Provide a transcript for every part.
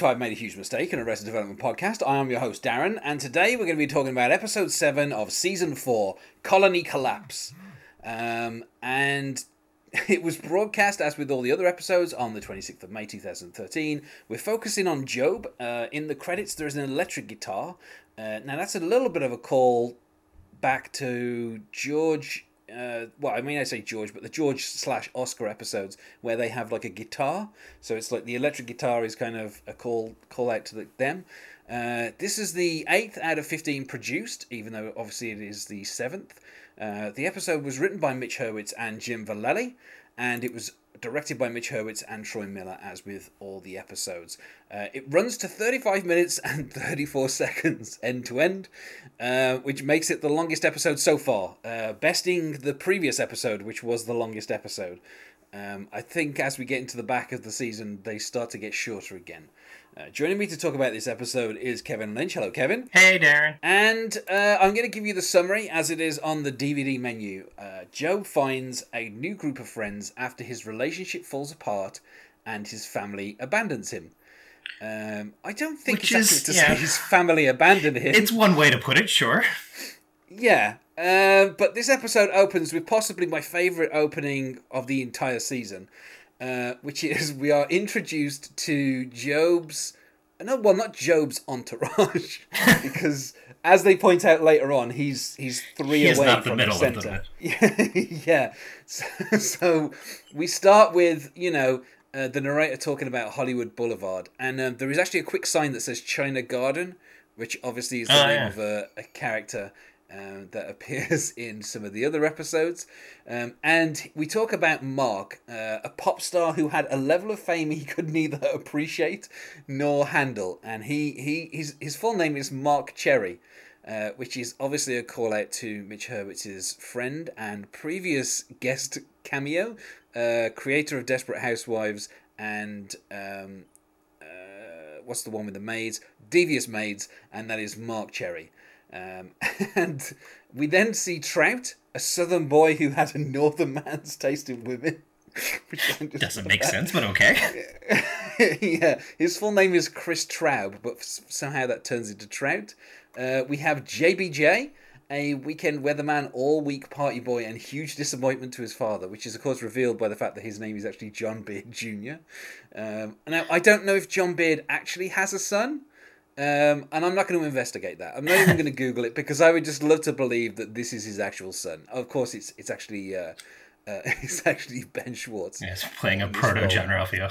to I've Made a Huge Mistake, an Arrested Development podcast. I am your host, Darren, and today we're going to be talking about episode 7 of season 4 Colony Collapse. Um, and it was broadcast, as with all the other episodes, on the 26th of May 2013. We're focusing on Gob. Uh, in the credits, there's an electric guitar. Uh, now, that's a little bit of a call back to George uh, well, I mean, I say George, but the George slash Oscar episodes where they have like a guitar. So it's like the electric guitar is kind of a call call out to the, them. Uh, this is the eighth out of fifteen produced, even though obviously it is the seventh. Uh, the episode was written by Mitch Hurwitz and Jim Vallely, and it was directed by Mitch Hurwitz and Troy Miller, as with all the episodes. Uh, it runs to 35 minutes and 34 seconds end to end, uh, which makes it the longest episode so far, uh, besting the previous episode, which was the longest episode. Um, I think as we get into the back of the season, they start to get shorter again. Uh, joining me to talk about this episode is Kevin Lynch. Hello, Kevin. Hey, Darren. And uh, I'm going to give you the summary as it is on the DVD menu. Uh, Gob finds a new group of friends after his relationship falls apart and his family abandons him. Um, I don't think Which it's is- accurate to yeah. say his family abandoned him. It's one way to put it, sure. Yeah, uh, but this episode opens with possibly my favourite opening of the entire season, uh, which is we are introduced to Gob's. No, well, not Gob's entourage, because as they point out later on, he's he's three He away the from the of the centre. Yeah, yeah. So, so we start with you know uh, the narrator talking about Hollywood Boulevard, and um, there is actually a quick sign that says China Garden, which obviously is the Oh, name yeah. of a, a character um, that appears in some of the other episodes. Um, and we talk about Mark, uh, a pop star who had a level of fame he could neither appreciate nor handle. And he, he his, his full name is Mark Cherry. Uh, which is obviously a call out to Mitch Hurwitz's friend and previous guest cameo, uh, creator of Desperate Housewives and um, uh, what's the one with the maids? Devious Maids, and that is Marc Cherry. Um, and we then see Trout, a southern boy who had a northern man's taste in women. which I just Doesn't make that. sense, but okay. yeah, his full name is Chris Traub, but somehow that turns into Trout. Uh, we have JBJ, a weekend weatherman, all week party boy, and huge disappointment to his father, which is, of course, revealed by the fact that his name is actually John Beard Jr. Um, now, I don't know if John Beard actually has a son. Um, and I'm not going to investigate that. I'm not even going to Google it because I would just love to believe that this is his actual son. Of course, it's it's actually uh, uh, it's actually Ben Schwartz. Yeah, it's playing a proto. Jean-Ralphio.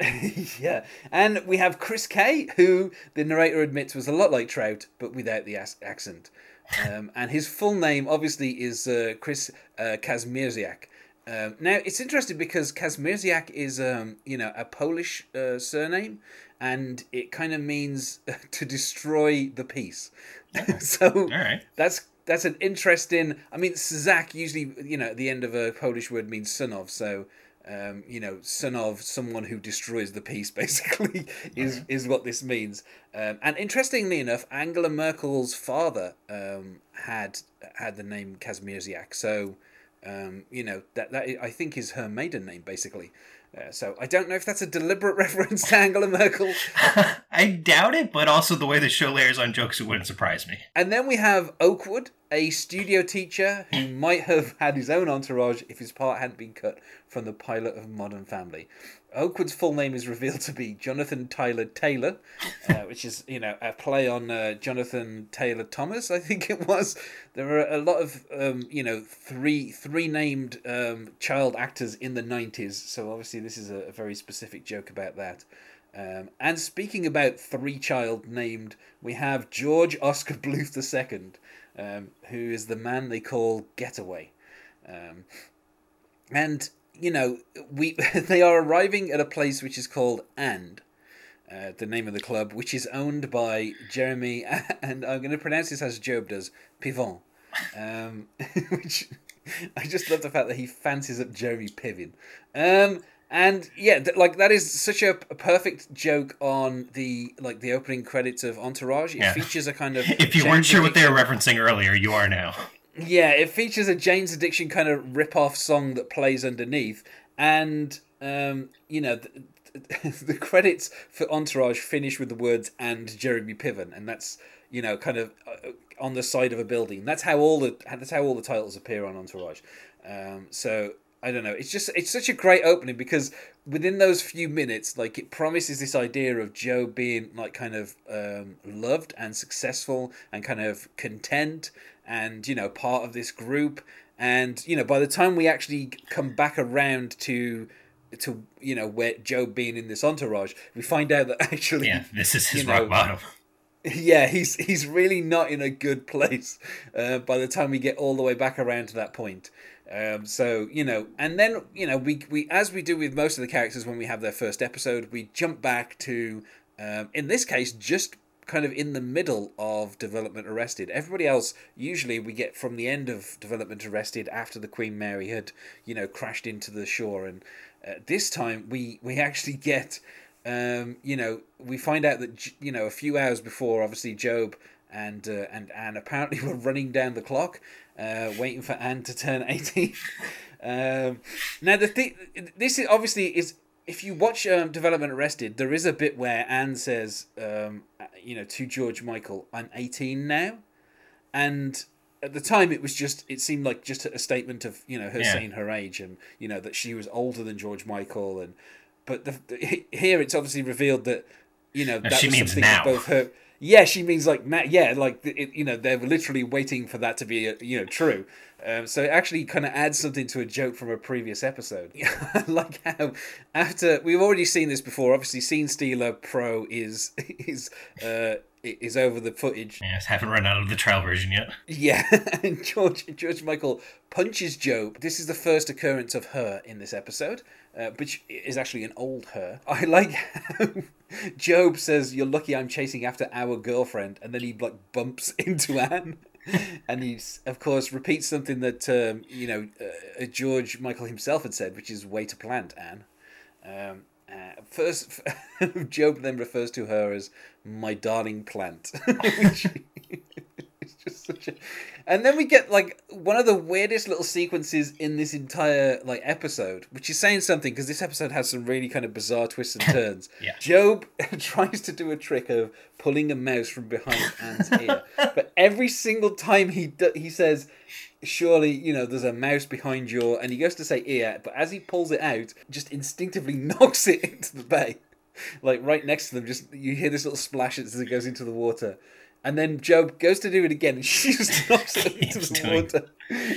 yeah, and we have Chris Kay, who the narrator admits was a lot like Trout, but without the ac- accent. Um, and his full name, obviously, is uh, Chris uh, Kazmierczak. Um, now, it's interesting because Kazmierczak is, um, you know, a Polish uh, surname, and it kind of means to destroy the peace. so All right. that's that's an interesting. I mean, Zak usually, you know, at the end of a Polish word means son of. So, um, you know, son of someone who destroys the peace, basically, is is what this means. Um, and interestingly enough, Angela Merkel's father um, had had the name Kazmierczak. So, um, you know, that that I think is her maiden name, basically. Uh, so I don't know if that's a deliberate reference to Angela Merkel. I doubt it, but also the way the show layers on jokes, it wouldn't surprise me. And then we have Oakwood, a studio teacher who might have had his own entourage if his part hadn't been cut from the pilot of Modern Family. Oakwood's full name is revealed to be Jonathan Tyler Taylor, uh, which is, you know, a play on uh, Jonathan Taylor Thomas, I think it was. There are a lot of, um, you know, three three named um, child actors in the 90s, so obviously this is a, a very specific joke about that. Um, and speaking about three child named, we have George Oscar Bluth II, um, who is the man they call Getaway. Um, and, you know, we they are arriving at a place which is called And, uh, the name of the club, which is owned by Jeremy, and I'm going to pronounce this as Job does, Pivon. Um, which I just love the fact that he fancies up Jeremy Piven. And yeah, th- like that is such a, a perfect joke on the like the opening credits of Entourage. It Yeah. features a kind of If you weren't Jane's sure what they were referencing earlier, you are now. yeah, it features a Jane's Addiction kind of rip-off song that plays underneath, and um, you know, the, the credits for Entourage finish with the words "and Jeremy Piven," and that's you know kind of uh, on the side of a building. That's how all the that's how all the titles appear on Entourage. Um, so I don't know. It's just it's such a great opening because within those few minutes, like it promises this idea of Joe being like kind of um, loved and successful and kind of content and you know part of this group. And you know by the time we actually come back around to to you know where Joe being in this entourage, we find out that actually yeah, this is his you rock know, bottom. yeah, he's he's really not in a good place uh, by the time we get all the way back around to that point. Um, so you know, and then you know, we we as we do with most of the characters when we have their first episode, we jump back to um, in this case just kind of in the middle of Development Arrested. Everybody else usually we get from the end of Development Arrested after the Queen Mary had you know crashed into the shore, and uh, this time we we actually get um, you know we find out that you know a few hours before obviously Gob and uh, and Anne apparently were running down the clock, uh, waiting for Anne to turn eighteen. um, now the thing, this is obviously is if you watch um, Development Arrested, there is a bit where Anne says, um, you know, to George Michael, "I'm eighteen now," and at the time it was just it seemed like just a statement of you know her Yeah. saying her age and you know that she was older than George Michael and but the, the, here it's obviously revealed that you know that she was means something that now. both her yeah she means like now yeah like it, you know they're literally waiting for that to be uh, you know true. Um, so it actually kind of adds something to a joke from a previous episode. Like how after we've already seen this before. Obviously Scene Stealer Pro is is uh is over the footage Yes, haven't run out of the trial version yet. yeah, and George George Michael punches Gob. This is the first occurrence of her in this episode, uh, which is actually an old her. I like how Gob says, "You're lucky I'm chasing after our girlfriend," and then he like bumps into Anne. and he's of course repeats something that um, you know uh, George Michael himself had said, which is "way to plant, Anne." Um, uh, first, Gob then refers to her as my darling plant, which just such a. And then we get like one of the weirdest little sequences in this entire like episode, which is saying something because this episode has some really kind of bizarre twists and turns. Yeah. Gob tries to do a trick of pulling a mouse from behind Anne's ear, but every single time he do- he says, "Surely you know there's a mouse behind your," and he goes to say ear, but as he pulls it out, just instinctively knocks it into the bay, like right next to them. Just you hear this little splash as it goes into the water. And then Gob goes to do it again, and she just knocks it into the water.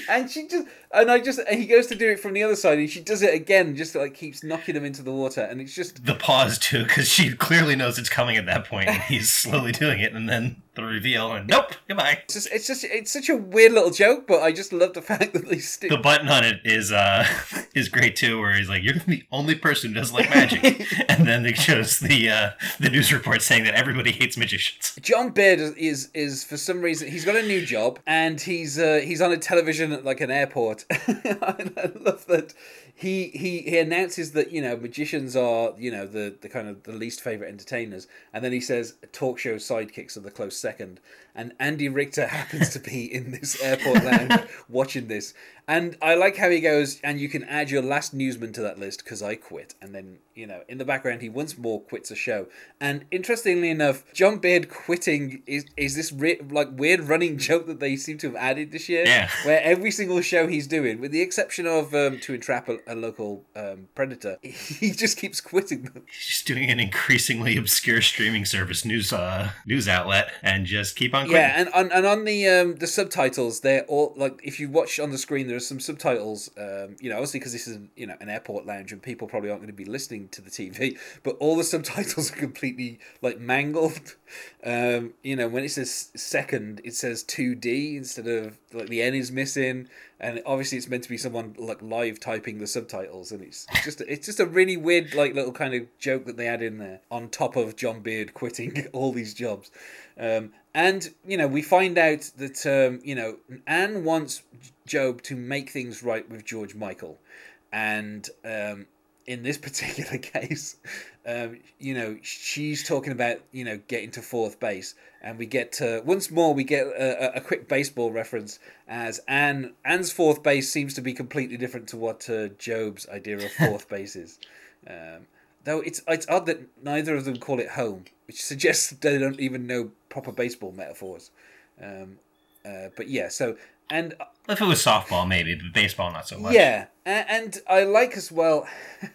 And she just, and I just, and he goes to do it from the other side, and she does it again, just like keeps knocking him into the water, and it's just, The pause too, because she clearly knows it's coming at that point, and he's slowly doing it, and then the reveal, and nope, goodbye. it's just, it's just, it's such a weird little joke, but I just love the fact that they stick. The button on it is uh is great too, where he's like, "You're the only person who doesn't like magic," and then it shows the uh, the news report saying that everybody hates magicians. John Beard is, is is for some reason he's got a new job and he's uh, he's on a television at like an airport. I love that he, he he announces that you know magicians are you know the the kind of the least favorite entertainers, and then he says talk show sidekicks are the close second. And Andy Richter happens to be in this airport lounge watching this, and I like how he goes. And you can add your last newsman to that list because I quit. And then you know in the background he once more quits a show. And interestingly enough, John Beard quitting is is this re- like weird running joke that they seem to have added this year. Yeah. Where every single show he's doing, with the exception of um, to entrap a, a local um, predator, he just keeps quitting them. He's just doing an increasingly obscure streaming service news uh news outlet, and just keep on. Quitting. Yeah, and on and on the um the subtitles, they're all like if you watch on the screen, there are some subtitles. Um, you know, obviously because this is you know an airport lounge and people probably aren't going to be listening to the TV, but all the subtitles are completely like mangled. Um, you know, when it says second, it says two D instead of like the N is missing, and obviously it's meant to be someone like live typing the subtitles, and it's it's just it's just a really weird like little kind of joke that they add in there on top of John Beard quitting all these jobs. Um, and you know, we find out that um, you know Anne wants Gob to make things right with George Michael, and um, in this particular case, um, you know, she's talking about you know getting to fourth base, and we get to once more we get a, a- quick baseball reference as Anne Anne's fourth base seems to be completely different to what uh, Gob's idea of fourth base is. Um, though it's it's odd that neither of them call it home, which suggests they don't even know proper baseball metaphors. Um, uh, but yeah, so and uh, if it was softball, maybe, but baseball, not so much. Yeah, and I like as well,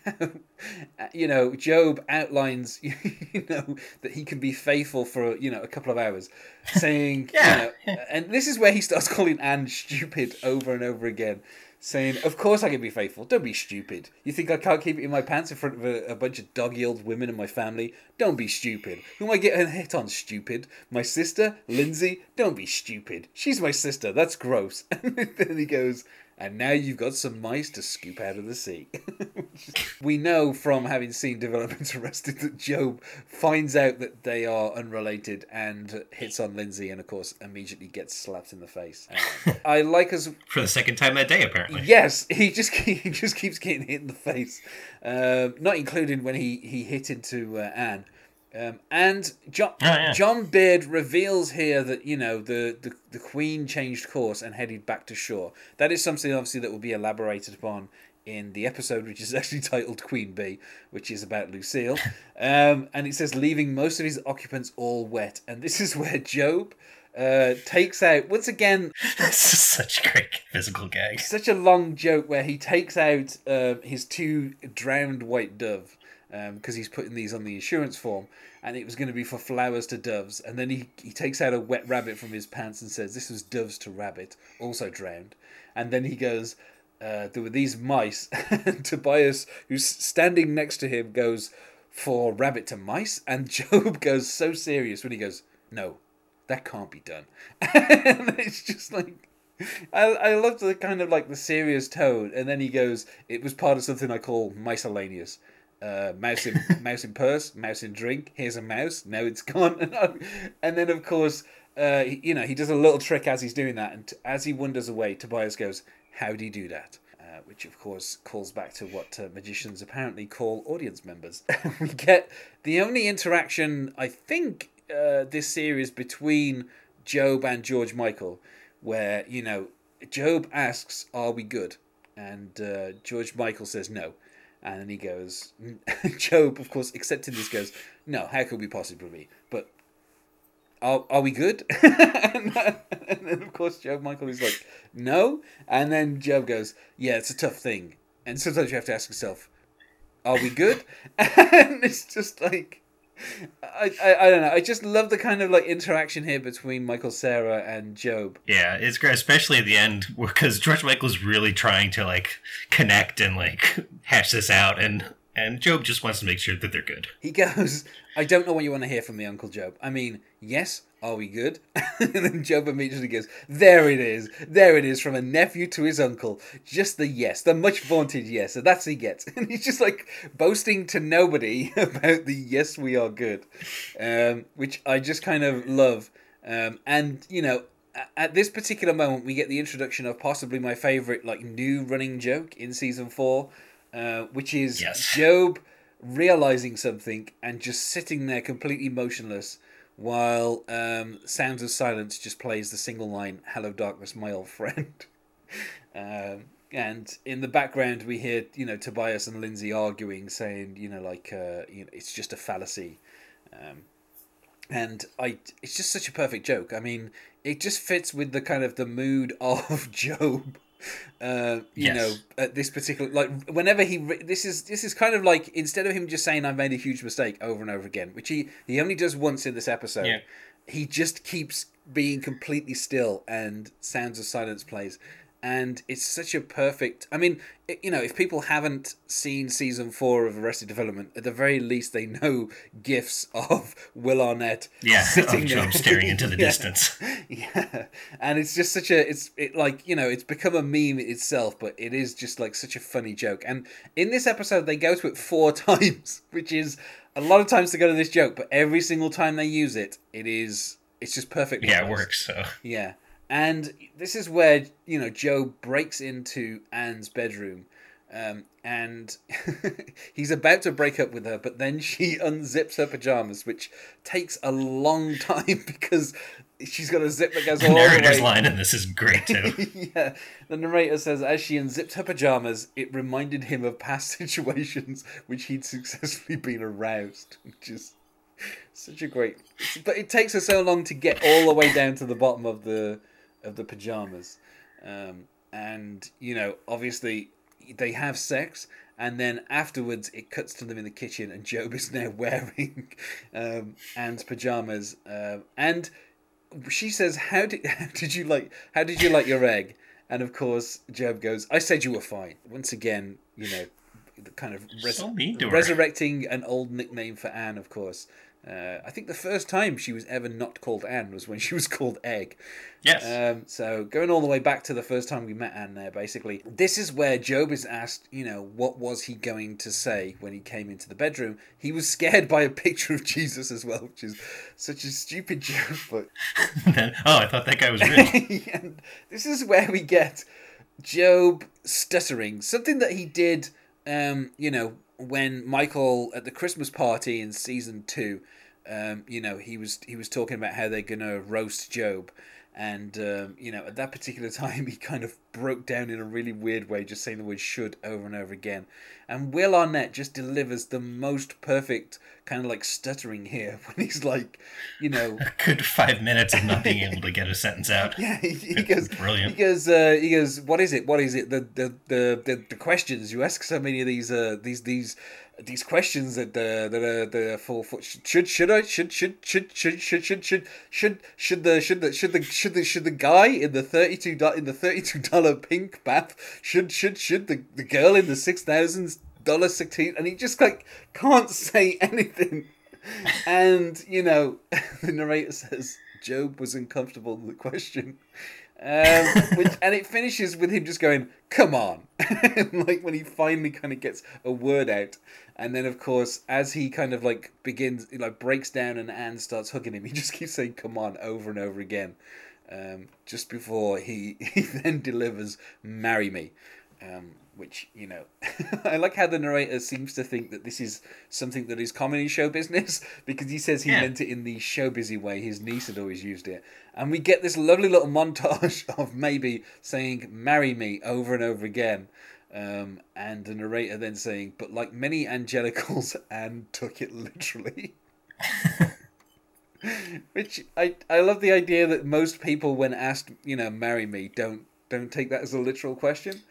you know, Gob outlines, you know, that he can be faithful for you know a couple of hours, saying, yeah, you know, and this is where he starts calling Anne stupid over and over again saying, "Of course I can be faithful. Don't be stupid. You think I can't keep it in my pants in front of a, a bunch of dog-eared women in my family? Don't be stupid. Who am I getting hit on? Stupid. My sister, Lindsay. Don't be stupid. She's my sister. That's gross." And then he goes, and now you've got some mice to scoop out of the sea. we know from having seen Development Arrested that Gob finds out that they are unrelated and hits on Lindsay, and of course immediately gets slapped in the face. Uh, I like us for the second time that day, apparently. Yes, he just he just keeps getting hit in the face, uh, not including when he he hit into uh, Anne. Um, and John, oh, yeah. John Beard reveals here that you know the, the the Queen changed course and headed back to shore. That is something obviously that will be elaborated upon in the episode, which is actually titled Queen Bee, which is about Lucille. Um, and it says leaving most of his occupants all wet, and this is where Gob uh, takes out once again. this is such a great physical gag. Such a long joke where he takes out uh, his two drowned white dove because um, he's putting these on the insurance form, and it was going to be for flowers to doves. And then he, he takes out a wet rabbit from his pants and says, This was doves to rabbit, also drowned. And then he goes, uh, There were these mice. and Tobias, who's standing next to him, goes, For rabbit to mice? And Gob goes so serious when he goes, No, that can't be done. and it's just like. I, I love the kind of like the serious tone, and then he goes, "It was part of something I call miscellaneous." Uh, mouse in mouse in purse, mouse in drink. Here's a mouse. Now it's gone. and then of course, uh, you know, he does a little trick as he's doing that, and t- as he wanders away, Tobias goes, "How do you do that?" Uh, which of course calls back to what uh, magicians apparently call audience members. we get the only interaction I think uh, this series between Gob and George Michael, where you know Gob asks, "Are we good?" and uh, George Michael says no. And then he goes, Gob, of course, accepting this, goes, No, how could we possibly be? But are, are we good? and, then, of course, Job Michael is like, No. And then Gob goes, Yeah, it's a tough thing. And sometimes you have to ask yourself, Are we good? and it's just like, I, I, I don't know. I just love the kind of like interaction here between Michael Cera and Gob. Yeah, it's great, especially at the end because George Michael's really trying to like connect and like hash this out, and and Gob just wants to make sure that they're good. He goes, "I don't know what you want to hear from me, Uncle Gob. I mean, yes, are we good? and then Gob immediately goes, There it is. There it is from a nephew to his uncle. Just the yes, the much vaunted yes. And that's he gets. And he's just like boasting to nobody about the yes, we are good, um, which I just kind of love. Um, and, you know, at this particular moment, we get the introduction of possibly my favorite, like, new running joke in season four, uh, which is yes. Gob realizing something and just sitting there completely motionless while um, Sounds of Silence just plays the single line "Hello, darkness, my old friend." um, and in the background, we hear you know Tobias and Lindsay arguing, saying you know like uh, you know it's just a fallacy. Um, and I, it's just such a perfect joke. I mean, it just fits with the kind of the mood of Gob uh, you yes. know, at this particular like whenever he this is this is kind of like instead of him just saying I've made a huge mistake over and over again, which he he only does once in this episode. Yeah. He just keeps being completely still and sounds of silence plays and it's such a perfect. I mean, it, you know, if people haven't seen season four of Arrested Development, at the very least they know gifs of Will Arnett yeah, sitting there staring into the yeah, distance. Yeah, and it's just such a it's it like you know it's become a meme itself, but it is just like such a funny joke. And in this episode, they go to it four times, which is a lot of times to go to this joke, but every single time they use it, it is it's just perfect. Yeah, it works. So yeah. And this is where, you know, Joe breaks into Anne's bedroom Um, and he's about to break up with her, but then she unzips her pajamas, which takes a long time because she's got a zip that goes The all the narrator's way. line in this is great too. yeah, the narrator says as she unzipped her pajamas, it reminded him of past situations which he'd successfully been aroused, which is such a great. But it takes her so long to get all the way down to the bottom of the of the pajamas, um, and you know, obviously, they have sex. And then afterwards, it cuts to them in the kitchen, and Gob is now wearing um, Anne's pajamas. Um and she says, "How did how did you like how did you like your egg?" And of course, Gob goes, "I said you were fine." Once again, you know, the kind of res- So resurrecting an old nickname for Anne. Of course, uh, I think the first time she was ever not called Anne was when she was called Egg. Yes. Um, so going all the way back to the first time we met Anne there, basically, this is where Gob is asked, you know, what was he going to say when he came into the bedroom? He was scared by a picture of Jesus as well, which is such a stupid joke, but oh, I thought that guy was real. and this is where we get Gob stuttering. Something that he did, um, you know, when Michael at the Christmas party in season two, um, you know, he was he was talking about how they're gonna roast Gob. And um, you know, at that particular time, he kind of broke down in a really weird way, just saying the word "should" over and over again. And Will Arnett just delivers the most perfect kind of like stuttering here when he's like, you know, A good five minutes of not being able to get a sentence out. yeah, he, he goes. Brilliant. He goes. Uh, he goes. What is it? What is it? The the the the, the questions you ask so many of these uh these these these questions that uh, uh, are the for, for should should I should should should should should should should should should the should the should the should the should the guy in the thirty two in the thirty two dollar pink bath should should should the the girl in the six thousand dollar sixteen and he just like can't say anything. And you know the narrator says Gob was uncomfortable with the question um, which, and it finishes with him just going, "Come on!" like when he finally kind of gets a word out, and then of course, as he kind of like begins, like breaks down, and Anne starts hugging him. He just keeps saying "Come on" over and over again, um, just before he he then delivers "Marry me," um, which you know, I like how the narrator seems to think that this is something that is common in show business because he says he Yeah. meant it in the show busy way. His niece had always used it, and we get this lovely little montage of maybe saying "marry me" over and over again. Um, and the narrator then saying, "But like many angelicals, Anne took it literally." Which I I love the idea that most people, when asked, you know, marry me, don't don't take that as a literal question.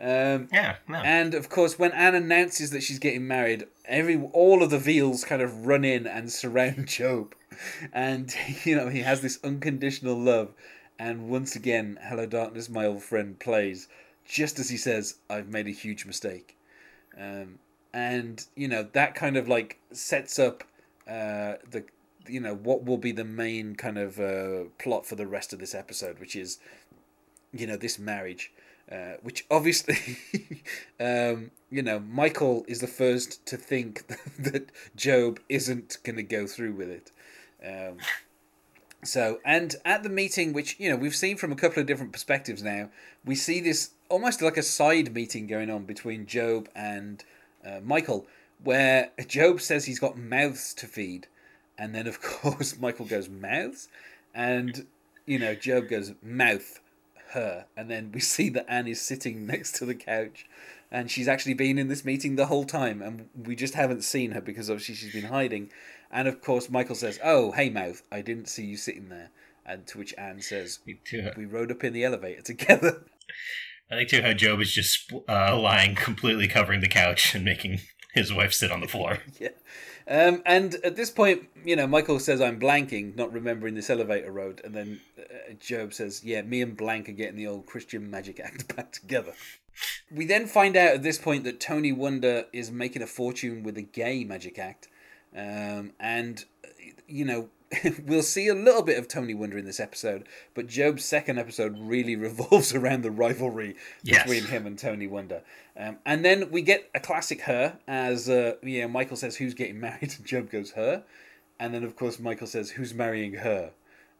Um, Yeah, no. and of course, when Anne announces that she's getting married, every all of the Veals kind of run in and surround Gob, and you know he has this unconditional love. And once again, "Hello, Darkness, my old friend" plays just as he says, "I've made a huge mistake," um, and you know that kind of like sets up uh, the you know what will be the main kind of uh, plot for the rest of this episode, which is you know this marriage uh, which obviously um, you know michael is the first to think that gob isn't going to go through with it. Um, so and at the meeting which you know we've seen from a couple of different perspectives now we see this almost like a side meeting going on between gob and uh, michael where gob says he's got mouths to feed and then of course michael goes mouths? And you know gob goes mouth her and then we see that anne is sitting next to the couch and she's actually been in this meeting the whole time and we just haven't seen her because obviously she's been hiding. And of course michael says oh hey mouth i didn't see you sitting there. And to which anne says we rode up in the elevator together. I like too how Gob is just uh, lying completely covering the couch and making his wife sit on the floor. yeah. Um, and at this point, you know, Michael says, I'm blanking, not remembering this elevator road. And then uh, Gob says, Yeah, me and Blank are getting the old Christian magic act back together. We then find out at this point that Tony Wonder is making a fortune with a gay magic act. Um, and, uh, you know, we'll see a little bit of Tony Wonder in this episode, but Gob's second episode really revolves around the rivalry Yes. between him and Tony Wonder. Um, and then we get a classic her as uh, know, Michael says who's getting married, and Gob goes her, and then of course Michael says who's marrying her,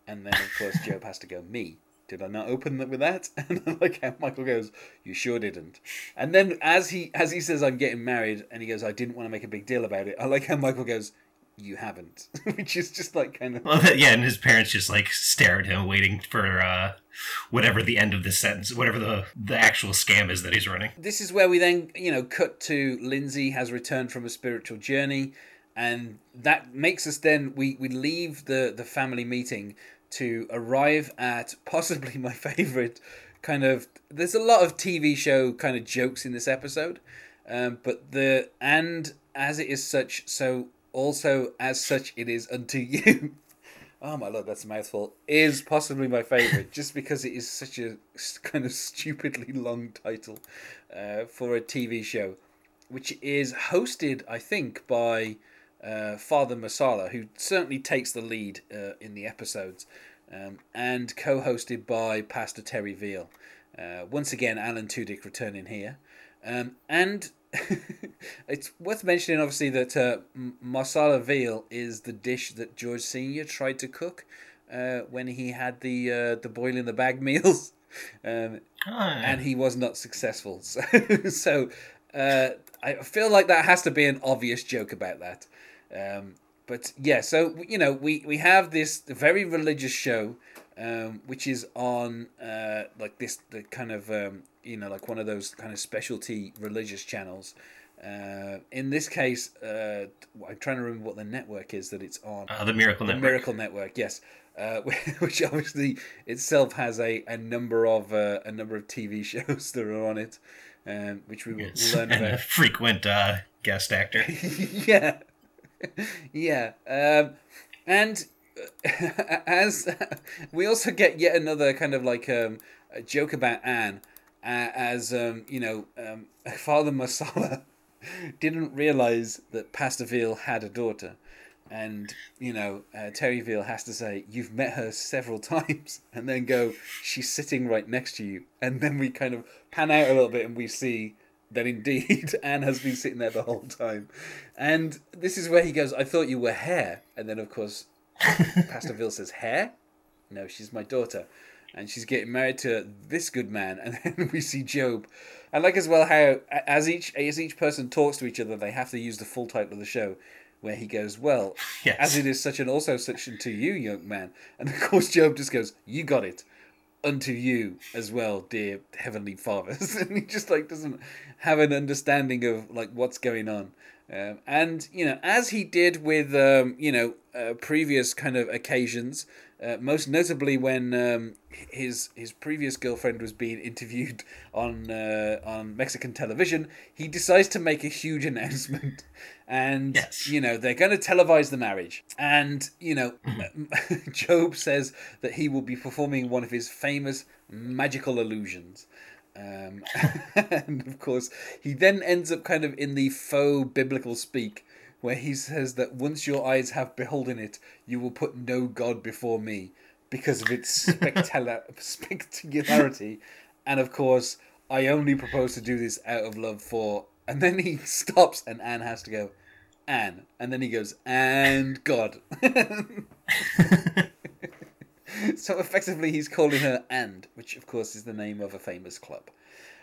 and then of course Gob has to go me. did I not open it with that? And I like how Michael goes, "You sure didn't." And then as he as he says, "I'm getting married," and he goes, "I didn't want to make a big deal about it." I like how Michael goes, "You haven't," which is just like kind of Well, yeah, and his parents just like stare at him, waiting for uh, whatever the end of this sentence, whatever the the actual scam is that he's running. this is where we then you know cut to lindsay has returned from a spiritual journey and that makes us then we we leave the the family meeting to arrive at possibly my favorite kind of there's a lot of tv show kind of jokes in this episode um, but the and as it is such so also as such it is unto you. Oh my lord that's a mouthful. Is possibly my favorite just because it is such a kind of stupidly long title uh, for a tv show which is hosted i think by uh, father Marsala who certainly takes the lead uh, in the episodes um, and co-hosted by pastor terry veal. Uh, once again alan tudyk returning here. Um, and it's worth mentioning, obviously, that uh, m- Marsala veal is the dish that George Senior tried to cook uh, when he had the uh, the boil in the bag meals, um, Ah, and he was not successful. So, so uh, I feel like that has to be an obvious joke about that. Um, but yeah, so you know, we we have this very religious show, um, which is on uh, like this the kind of um, you know like one of those kind of specialty religious channels. Uh, in this case, uh, I'm trying to remember what the network is that it's on. uh, the Miracle The Network. Miracle Network, yes, uh, which obviously itself has a, a number of uh, a number of TV shows that are on it, um, which we will Yes, learn and a frequent uh, guest actor. yeah, yeah, um, and as we also get yet another kind of like um, a joke about Anne, uh, as um, you know, um, Father Marsala didn't realize that Pastor Veal had a daughter. And you know, uh, Terry Veal has to say, "You've met her several times," and then go, "She's sitting right next to you." And then we kind of pan out a little bit, and we see that indeed Anne has been sitting there the whole time. And this is where he goes, "I thought you were hair," and then of course, Pastor Veal says, "Hair? No, she's my daughter." And she's getting married to this good man, and then we see Gob. I like as well how as each as each person talks to each other, they have to use the full title of the show, where he goes, "Well, Yes. as it is such an also such unto you, young man," and of course Gob just goes, "You got it." Unto you as well, dear heavenly fathers, and he just like doesn't have an understanding of like what's going on, um, and you know as he did with um, you know uh, previous kind of occasions, uh, most notably when um, his his previous girlfriend was being interviewed on uh, on Mexican television, he decides to make a huge announcement, and Yes. you know they're going to televise the marriage, and you know Gob says that he will be performing one of his famous magical illusions. Um, and of course, he then ends up kind of in the faux biblical speak, where he says that once your eyes have beholden it, you will put no God before me because of its spectacular spectacularity. And of course, I only propose to do this out of love for. And then he stops, and Anne has to go, Anne. And then he goes, and God. so effectively, he's calling her And, which of course is the name of a famous club.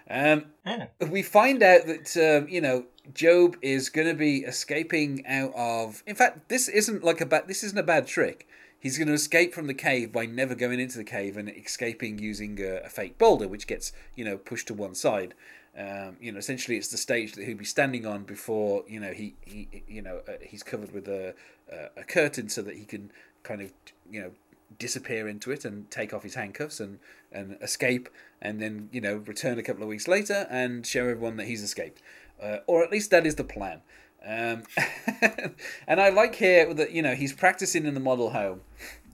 Um, Yeah. we find out that um, you know Gob is going to be escaping out of. In fact, this isn't like a bad. This isn't a bad trick. He's going to escape from the cave by never going into the cave and escaping using a, a fake boulder, which gets you know pushed to one side. Um, you know, essentially, it's the stage that he'll be standing on before you know he, he you know uh, he's covered with a, a a curtain so that he can kind of you know disappear into it and take off his handcuffs and and escape and then you know return a couple of weeks later and show everyone that he's escaped. Uh, or at least that is the plan. Um, and I like here that you know he's practicing in the model home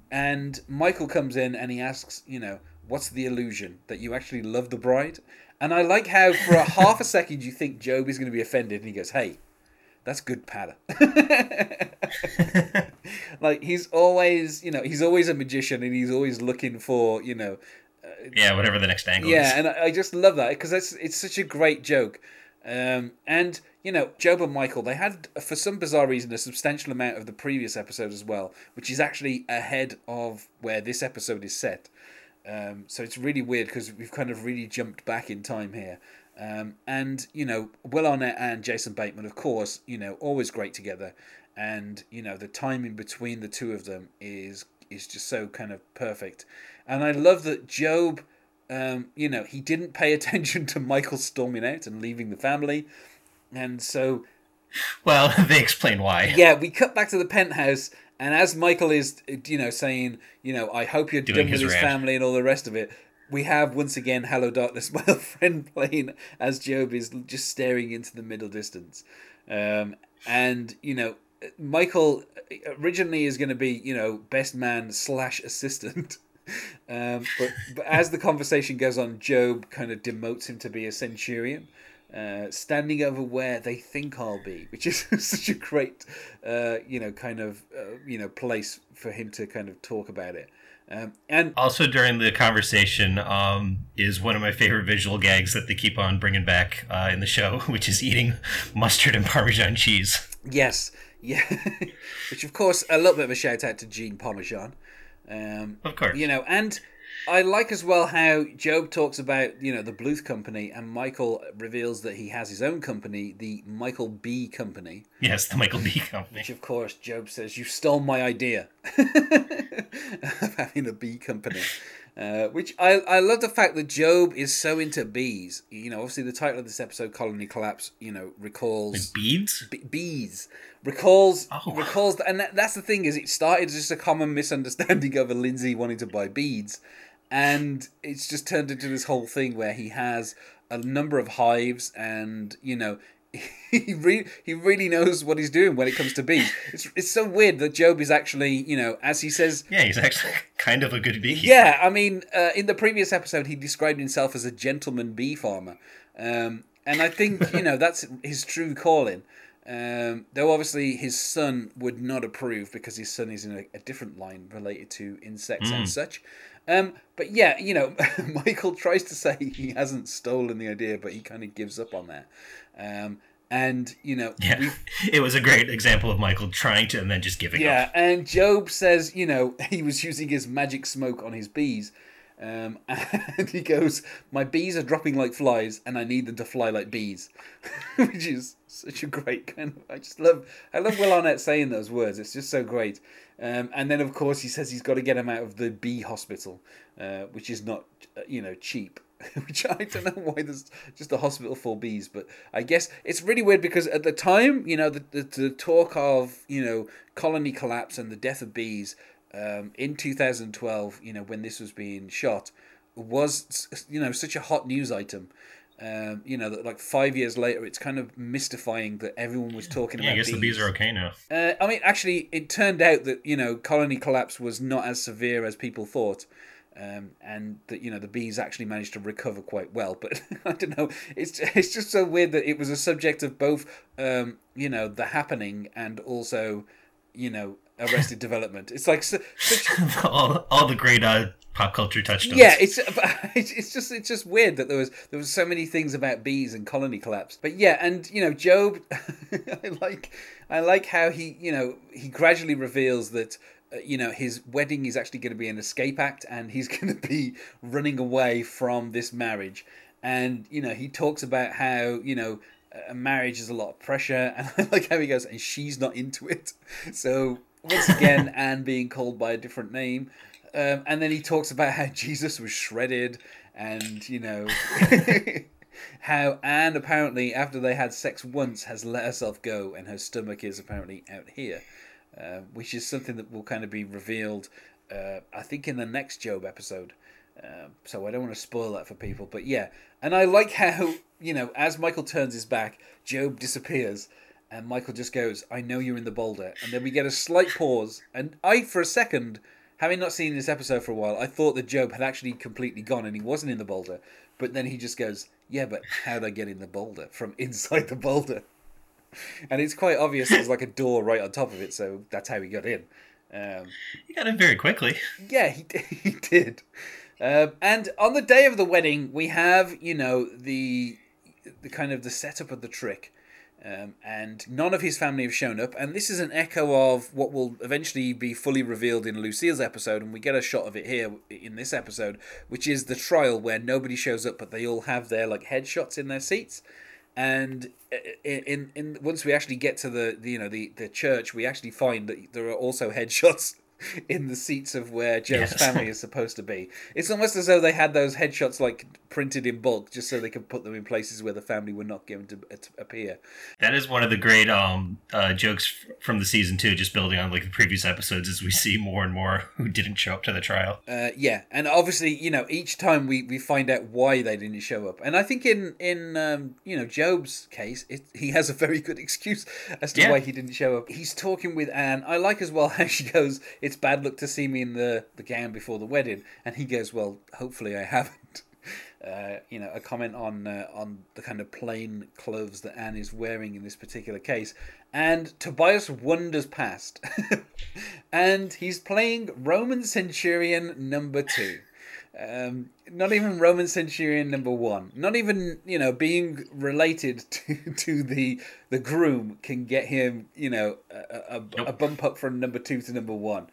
and Michael comes in and he asks you know what's the illusion that you actually love the bride? And I like how for a half a second you think Gob is going to be offended and he goes hey that's good patter like he's always you know he's always a magician and he's always looking for you know yeah, whatever the next angle is. yeah is. and I, I just love that because it's it's such a great joke um, and you know gob and michael they had for some bizarre reason a substantial amount of the previous episode as well which is actually ahead of where this episode is set Um, so it's really weird because we've kind of really jumped back in time here. Um, and you know, Will Arnett and Jason Bateman, of course, you know, always great together. And you know, the timing between the two of them is is just so kind of perfect. And I love that Gob, um, you know, he didn't pay attention to Michael storming out and leaving the family, and so. Well, they explain why. Yeah, we cut back to the penthouse, and as Michael is, you know, saying, you know, I hope you're Doing done with his rant. family and all the rest of it. We have once again Hello Darkness, my old friend, playing as Gob is just staring into the middle distance. Um, and, you know, Michael originally is going to be, you know, best man slash assistant. Um, but, but as the conversation goes on, Gob kind of demotes him to be a centurion, uh, standing over where they think I'll be, which is such a great, uh, you know, kind of, uh, you know, place for him to kind of talk about it. Um, and Also, during the conversation, um, is one of my favorite visual gags that they keep on bringing back uh, in the show, which is eating mustard and Parmesan cheese. yes, yeah, which of course a little bit of a shout out to Gene Parmesan. Um, Of course. you know, and I like as well how Gob talks about you know the Bluth company, and Michael reveals that he has his own company, the Michael B Company, Yes, the Michael B. Company. which of course Gob says you stole my idea of having a bee company. Uh, which I, I love the fact that Gob is so into bees. You know, obviously the title of this episode, "Colony Collapse," you know, recalls Beads? B- bees recalls Oh. recalls and that, that's the thing is it started as just a common misunderstanding over Lindsay wanting to buy beads and it's just turned into this whole thing where he has a number of hives and you know he really he really knows what he's doing when it comes to bees it's it's so weird that Gob is actually you know as he says Yeah, he's actually kind of a good bee. yeah, I mean, uh, in the previous episode, he described himself as a gentleman bee farmer, um, and I think you know that's his true calling. Um, though obviously his son would not approve because his son is in a, a different line related to insects and such. Um, but yeah, you know, Michael tries to say he hasn't stolen the idea, but he kind of gives up on that. Um, and you know, Yeah, it was a great example of Michael trying to and then just giving yeah, up. Yeah, and Gob says, you know, he was using his magic smoke on his bees. Um, and he goes, My bees are dropping like flies, and I need them to fly like bees. Which is such a great kind of. I just love. I love Will Arnett saying those words. It's just so great. Um, and then, of course, he says he's got to get him out of the bee hospital, uh, which is not, uh, you know, cheap. which I don't know why there's just a hospital for bees, but I guess it's really weird because at the time, you know, the, the, the talk of, you know, colony collapse and the death of bees um, in 2012, you know, when this was being shot, was, you know, such a hot news item. Um, you know, that like five years later, it's kind of mystifying that everyone was talking Yeah, I about guess the bees are okay now. uh, I mean, actually, it turned out that you know colony collapse was not as severe as people thought, um, and that you know the bees actually managed to recover quite well. But I don't know, it's it's just so weird that it was a subject of both, um, you know, the happening and also, you know, Arrested Development. It's like such all, all the great uh, pop culture touchstones. yeah, it's it's it's just it's just weird that there was there was so many things about bees and colony collapse. But yeah, and you know, Gob, I like I like how he you know he gradually reveals that. Uh, you know his wedding is actually going to be an escape act and he's going to be running away from this marriage and you know he talks about how you know a marriage is a lot of pressure and i like how he goes and she's not into it so once again anne being called by a different name. Um, and then he talks about how jesus was shredded and you know how anne apparently after they had sex once has let herself go and her stomach is apparently out here uh, which is something that will kind of be revealed uh, i think in the next gob episode. Um, so I don't want to spoil that for people, but yeah, and I like how you know as Michael turns his back, Gob disappears, and Michael just goes, "I know you're in the boulder," and then we get a slight pause, and I, for a second, having not seen this episode for a while, I thought that Gob had actually completely gone and he wasn't in the boulder, but then he just goes, "Yeah, but how'd I get in the boulder from inside the boulder?" And it's quite obvious there's like a door right on top of it, so that's how he got in. Um, You got in very quickly. yeah, he, he did. Um, and on the day of the wedding, we have you know the the kind of the setup of the trick. Um, and none of his family have shown up. And this is an echo of what will eventually be fully revealed in Lucille's episode, and we get a shot of it here in this episode, which is the trial where nobody shows up, but they all have their like headshots in their seats. And in, in, in once we actually get to the, the you know the, the church, we actually find that there are also headshots in the seats of where Joe's Yes. family is supposed to be. It's almost as though they had those headshots like printed in bulk, just so they could put them in places where the family were not given to, to appear. That is one of the great um, uh, jokes from the season two, just building on like the previous episodes, as we see more and more who didn't show up to the trial. Uh, yeah, and obviously, you know, each time we, we find out why they didn't show up, and I think in in um, you know Gob's case, it, he has a very good excuse as to Yeah. why he didn't show up. He's talking with Anne. I like as well how she goes, "It's bad luck to see me in the the gown before the wedding," and he goes, "Well, hopefully I haven't." Uh, you know, a comment on uh, on the kind of plain clothes that Anne is wearing in this particular case, and Tobias wanders past, and he's playing Roman Centurion number two. Um, not even Roman Centurion number one. Not even you know being related to, to the the groom can get him you know a, a, a bump up from number two to number one.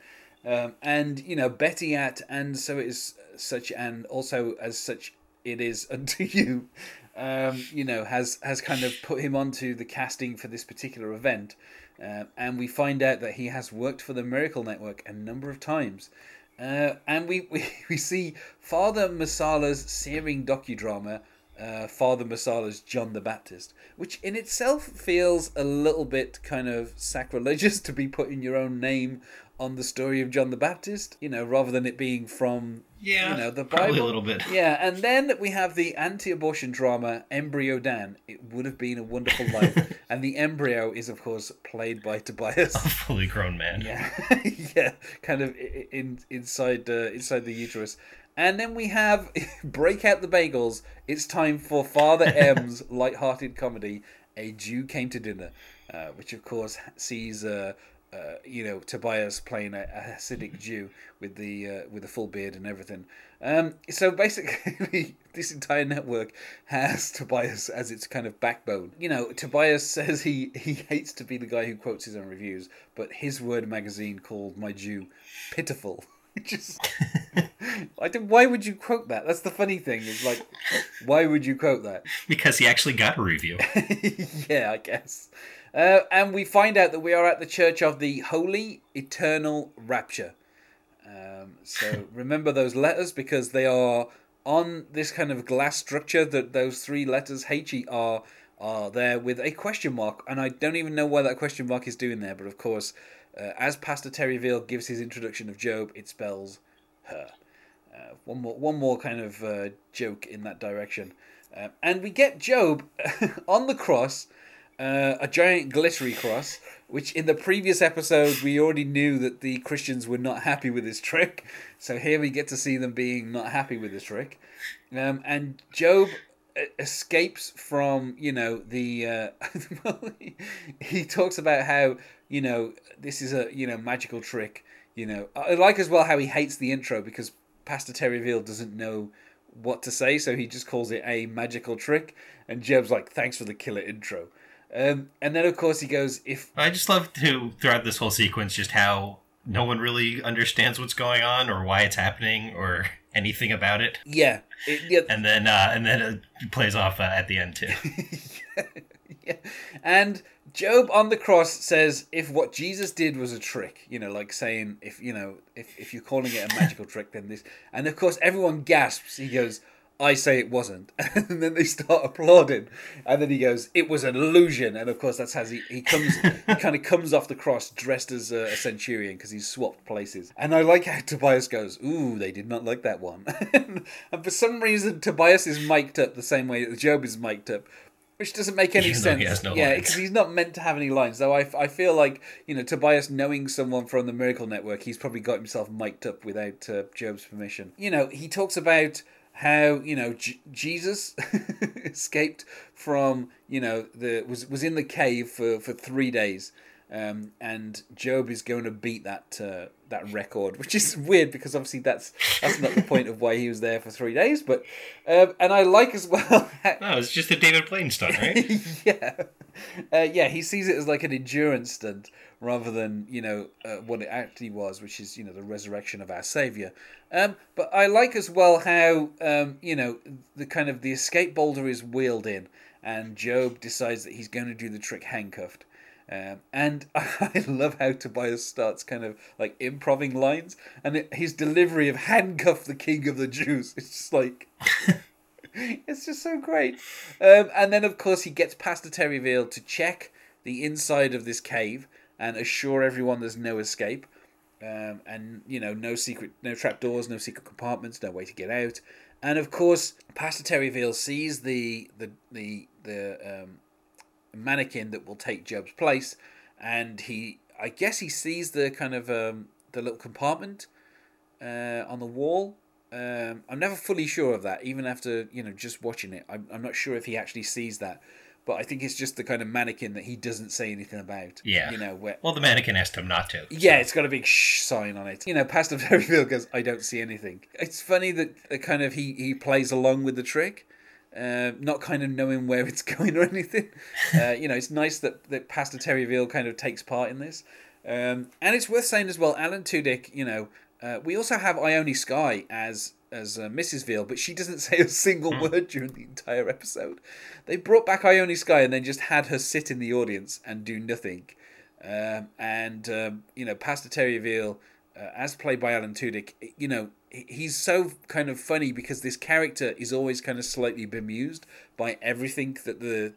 Um, and you know Betty at and so it is such and also as such it is unto you. Um, you know has has kind of put him onto the casting for this particular event, uh, and we find out that he has worked for the Miracle Network a number of times. Uh, and we, we, we see Father Marsala's searing docudrama, uh, Father Marsala's John the Baptist, which in itself feels a little bit kind of sacrilegious to be putting your own name on the story of John the Baptist, you know, rather than it being from Yeah, you know the Bible. a little bit. Yeah, and then we have the anti-abortion drama Embryo Dan. It would have been a wonderful life, and the embryo is of course played by Tobias. A fully grown man. Yeah, yeah, kind of i- i- in inside uh, inside the uterus, and then we have break out the bagels. It's time for Father M's light-hearted comedy. A Jew came to dinner, uh, which of course sees. Uh, uh, you know Tobias playing a, a Hasidic Jew with the uh, with the full beard and everything. Um, so basically, this entire network has Tobias as its kind of backbone. You know, Tobias says he he hates to be the guy who quotes his own reviews, but his word magazine called my Jew pitiful. Just, I don't, why would you quote that? That's the funny thing. Is like, why would you quote that? Because he actually got a review. yeah, I guess. Uh, and we find out that we are at the Church of the Holy Eternal Rapture. Um, so remember those letters because they are on this kind of glass structure. That those three letters H E R are there with a question mark, and I don't even know why that question mark is doing there. But of course, uh, as Pastor Terry Veal gives his introduction of Gob, it spells her. Uh, one more, one more kind of uh, joke in that direction, uh, and we get Gob on the cross, uh, a giant glittery cross, which in the previous episode we already knew that the Christians were not happy with this trick. So here we get to see them being not happy with this trick, um, and Gob e- escapes from you know the uh, he talks about how you know this is a you know magical trick you know i like as well how he hates the intro because pastor terry veal doesn't know what to say so he just calls it a magical trick and gob's like thanks for the killer intro um, and then of course he goes if I just love to throughout this whole sequence just how no one really understands what's going on or why it's happening or anything about it, yeah, it, yeah and then uh, and then it plays off uh, at the end too. yeah. And Gob on the cross says, if what Jesus did was a trick, you know, like saying, if you know, if if you're calling it a magical trick, then this. And of course, everyone gasps. He goes, "I say it wasn't," and then they start applauding. And then he goes, "It was an illusion." And of course, that's how he he comes. he kind of comes off the cross dressed as a, a centurion because he's swapped places. And I like how Tobias goes, "Ooh, they did not like that one." and for some reason, Tobias is mic'd up the same way that Gob is mic'd up. Which doesn't make any Even sense. no yeah, because he's not meant to have any lines. Though I, I feel like you know Tobias knowing someone from the Miracle Network, he's probably got himself mic'd up without uh, Gob's permission. You know, he talks about how you know J- Jesus escaped from you know the was was in the cave for for three days. Um, and Gob is going to beat that uh, that record, which is weird because obviously that's that's not the point of why he was there for three days. But um, and I like as well how, No, it's just a David Blaine stunt, right? yeah. uh, yeah, he sees it as like an endurance stunt rather than you know uh, what it actually was, which is you know the resurrection of our savior. Um, but I like as well how um, you know the kind of the escape boulder is wheeled in, and Gob decides that he's going to do the trick handcuffed. Um, and I love how Tobias starts kind of like improving lines, and it, his delivery of "handcuff the king of the Jews" it's just like it's just so great. Um, and then, of course, he gets Pastor Terry Veal to check the inside of this cave and assure everyone there's no escape. Um, and, you know, no secret, no trapdoors, no secret compartments, no way to get out. And, of course, Pastor Terry Veal sees the, the, the, the um, mannequin that will take Gob's place. And he, I guess he sees the kind of, um, the little compartment uh, on the wall um, I'm never fully sure of that, even after you know just watching it. I'm, I'm not sure if he actually sees that, but I think it's just the kind of mannequin that he doesn't say anything about. Yeah, you know where. Well, the mannequin asked him not to. So. Yeah, it's got a big shh sign on it. You know, Pastor Terry Veal goes, "I don't see anything." It's funny that the kind of he he plays along with the trick. Uh, not kind of knowing where it's going or anything. Uh, you know, it's nice that, that Pastor Terry Veal kind of takes part in this. Um, and it's worth saying as well, Alan Tudyk, you know, uh, we also have Ione Skye as as uh, Mrs. Veal, but she doesn't say a single mm. word during the entire episode. They brought back Ione Skye and then just had her sit in the audience and do nothing. Um, and um, you know, Pastor Terry Veal, uh, as played by Alan Tudyk, you know, he's so kind of funny because this character is always kind of slightly bemused by everything that the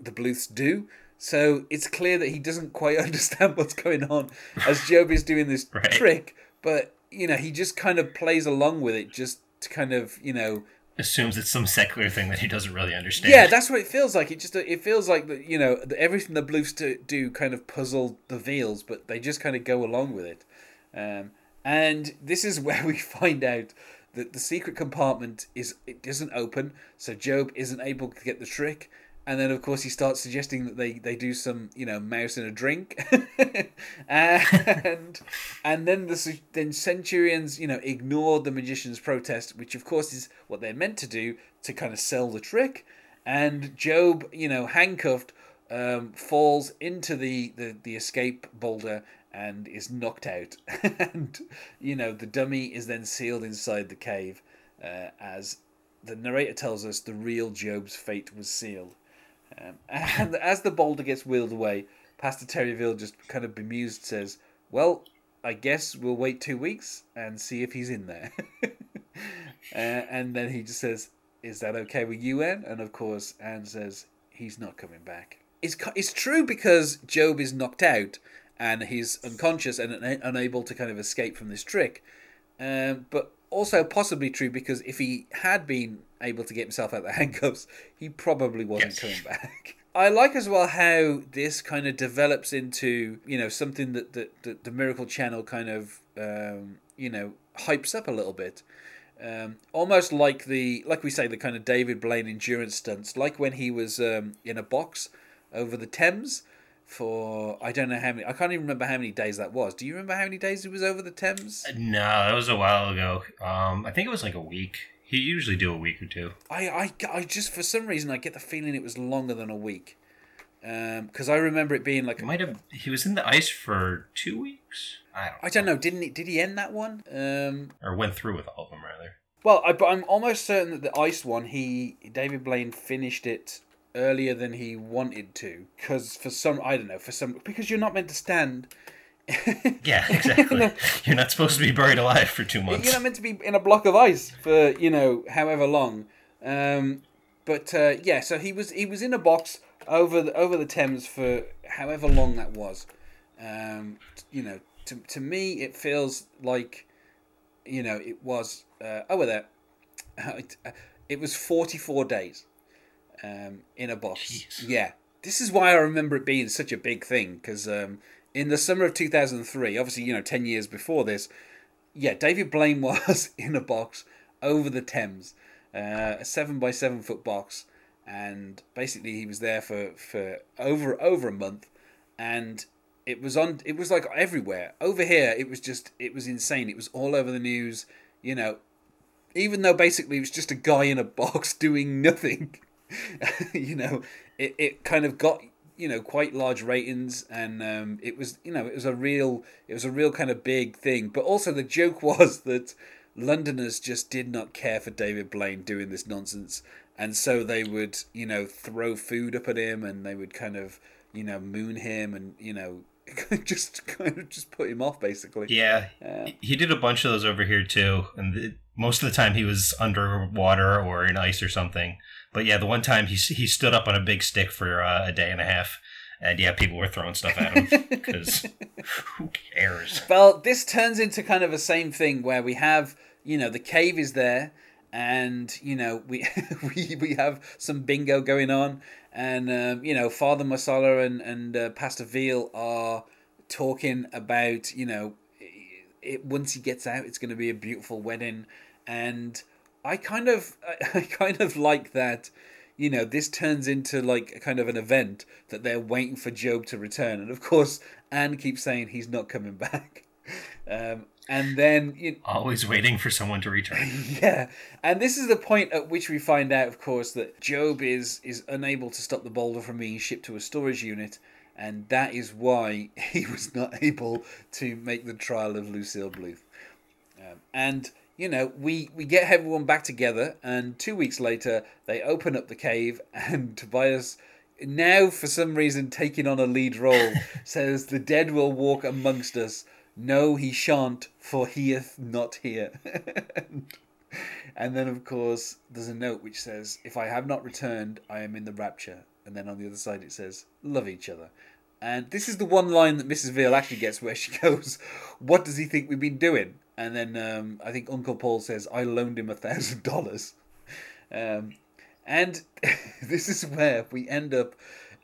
the Bluths do. So it's clear that he doesn't quite understand what's going on as Gob is doing this right. trick but you know he just kind of plays along with it just to kind of you know assumes it's some secular thing that he doesn't really understand. Yeah, that's what it feels like. It just it feels like that you know everything the Bluths do, do kind of puzzle the Veals, but they just kind of go along with it. Um, and this is where we find out that the secret compartment is it doesn't open, so Gob isn't able to get the trick, and then of course he starts suggesting that they, they do some you know mouse in a drink. And and then the then centurions you know ignore the magician's protest which of course is what they're meant to do to kind of sell the trick. And Gob, you know handcuffed um, falls into the, the the escape boulder and is knocked out and you know the dummy is then sealed inside the cave uh, as the narrator tells us the real Gob's fate was sealed um, and as the boulder gets wheeled away, Pastor Terry Veal just kind of bemused says, Well, I guess we'll wait two weeks and see if he's in there. uh, and then he just says, Is that okay with you, Anne? And of course, Anne says, He's not coming back. It's, it's true because Gob is knocked out and he's unconscious and unable to kind of escape from this trick. Um, but also possibly true because if he had been able to get himself out of the handcuffs, he probably wasn't yes. coming back. I like as well how this kind of develops into you know something that, that, that the Miracle Channel kind of um, you know hypes up a little bit. Um, almost like the like we say the kind of David Blaine endurance stunts, like when he was um, in a box over the Thames for I don't know how many. I can't even remember how many days that was. Do you remember how many days he was over the Thames? Uh, no, that was a while ago. Um, I think it was like a week. He usually do a week or two. I, I, I just for some reason I get the feeling it was longer than a week. Because um, I remember it being like it might have. He was in the ice for two weeks. I don't. I don't know. Didn't he? Did he end that one? Um, or went through with all of them rather. Well, I, but I'm almost certain that the ice one, he David Blaine finished it earlier than he wanted to because for some I don't know for some because you're not meant to stand. yeah, exactly. you're not supposed to be buried alive for two months. You're not meant to be in a block of ice for you know however long. Um, but uh, yeah, so he was he was in a box over the over the Thames for however long that was. Um, you know, to to me it feels like, you know, it was uh, over there. It was forty four days um, in a box. Jeez. Yeah, this is why I remember it being such a big thing because um, in the summer of 2003, obviously, you know, 10 years before this, yeah, David Blaine was in a box over the Thames, uh, a seven by seven foot box, and basically he was there for, for over over a month, and it was on. It was like everywhere over here. It was just it was insane. It was all over the news. You know, even though basically it was just a guy in a box doing nothing. you know, it, it kind of got you know quite large ratings, and um, it was you know it was a real it was a real kind of big thing. But also the joke was that Londoners just did not care for David Blaine doing this nonsense, and so they would you know throw food up at him, and they would kind of you know moon him, and you know just kind of just put him off basically. Yeah, Uh, he did a bunch of those over here too, and most of the time he was underwater or in ice or something. But yeah, the one time he he stood up on a big stick for uh, a day and a half, and yeah, people were throwing stuff at him because who cares? Well, this turns into kind of the same thing where we have, you know, the cave is there, and you know we we we have some bingo going on, and um, you know Father Marsala and and uh, Pastor Veal are talking about you know it once he gets out, it's going to be a beautiful wedding, and I kind of I kind of like that. You know, this turns into like a kind of an event that they're waiting for Gob to return, and of course, Anne keeps saying he's not coming back. Um, and then you Always waiting for someone to return. yeah, and this is the point at which we find out, of course, that Gob is is unable to stop the boulder from being shipped to a storage unit, and that is why he was not able to make the trial of Lucille Bluth. Um, and you know, we we get everyone back together, and two weeks later, they open up the cave, and Tobias. Now, for some reason, taking on a lead role, says the dead will walk amongst us. No, he shan't, for he hath not here. and then, of course, there's a note which says, If I have not returned, I am in the rapture. And then on the other side, it says, Love each other. And this is the one line that Mrs. Veal actually gets where she goes, What does he think we've been doing? And then um, I think Uncle Paul says, I loaned him a thousand dollars. Um, and this is where we end up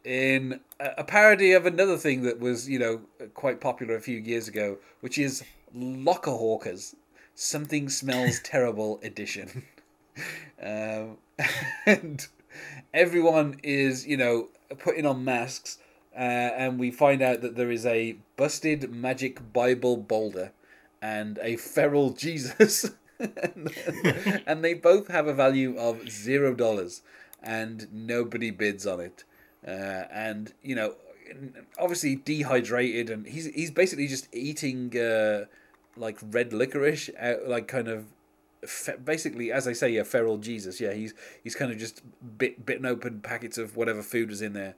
in a a parody of another thing that was, you know, quite popular a few years ago, which is Locker Hawkers. Something Smells Terrible edition. Um, and everyone is, you know, putting on masks, uh, and we find out that there is a busted magic Bible boulder and a feral Jesus. and, they both have a value of zero dollars, and nobody bids on it. Uh, and you know, obviously dehydrated, and he's he's basically just eating uh, like red licorice, out, like kind of fe- basically, as I say, a feral Jesus. Yeah, he's he's kind of just bit bitten open packets of whatever food was in there,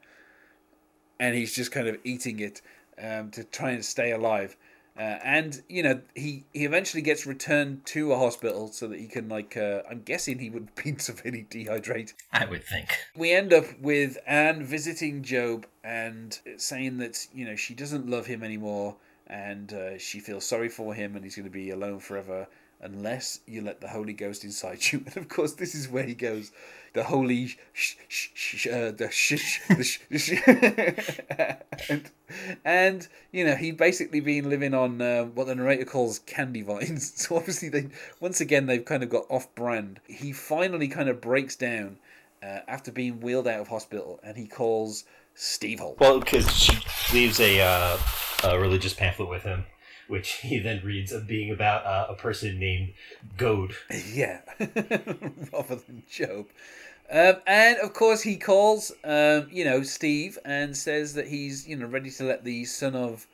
and he's just kind of eating it um, to try and stay alive. Uh, and you know he he eventually gets returned to a hospital so that he can like uh, I'm guessing he would be severely dehydrated. I would think. We end up with Anne visiting Gob and saying that you know she doesn't love him anymore and uh, she feels sorry for him and he's going to be alone forever unless you let the Holy Ghost inside you. And of course, this is where he goes. The holy, sh- sh- sh- uh, the sh- the sh- sh- and, and you know he'd basically been living on uh, what the narrator calls candy vines. So obviously they once again they've kind of got off brand. He finally kind of breaks down uh, after being wheeled out of hospital, and he calls Steve Holt. Well, because she leaves a, uh, a religious pamphlet with him, which he then reads of being about uh, a person named Goad. Yeah, rather than Job. Um, and of course, he calls, um, you know, Steve and says that he's, you know, ready to let the son of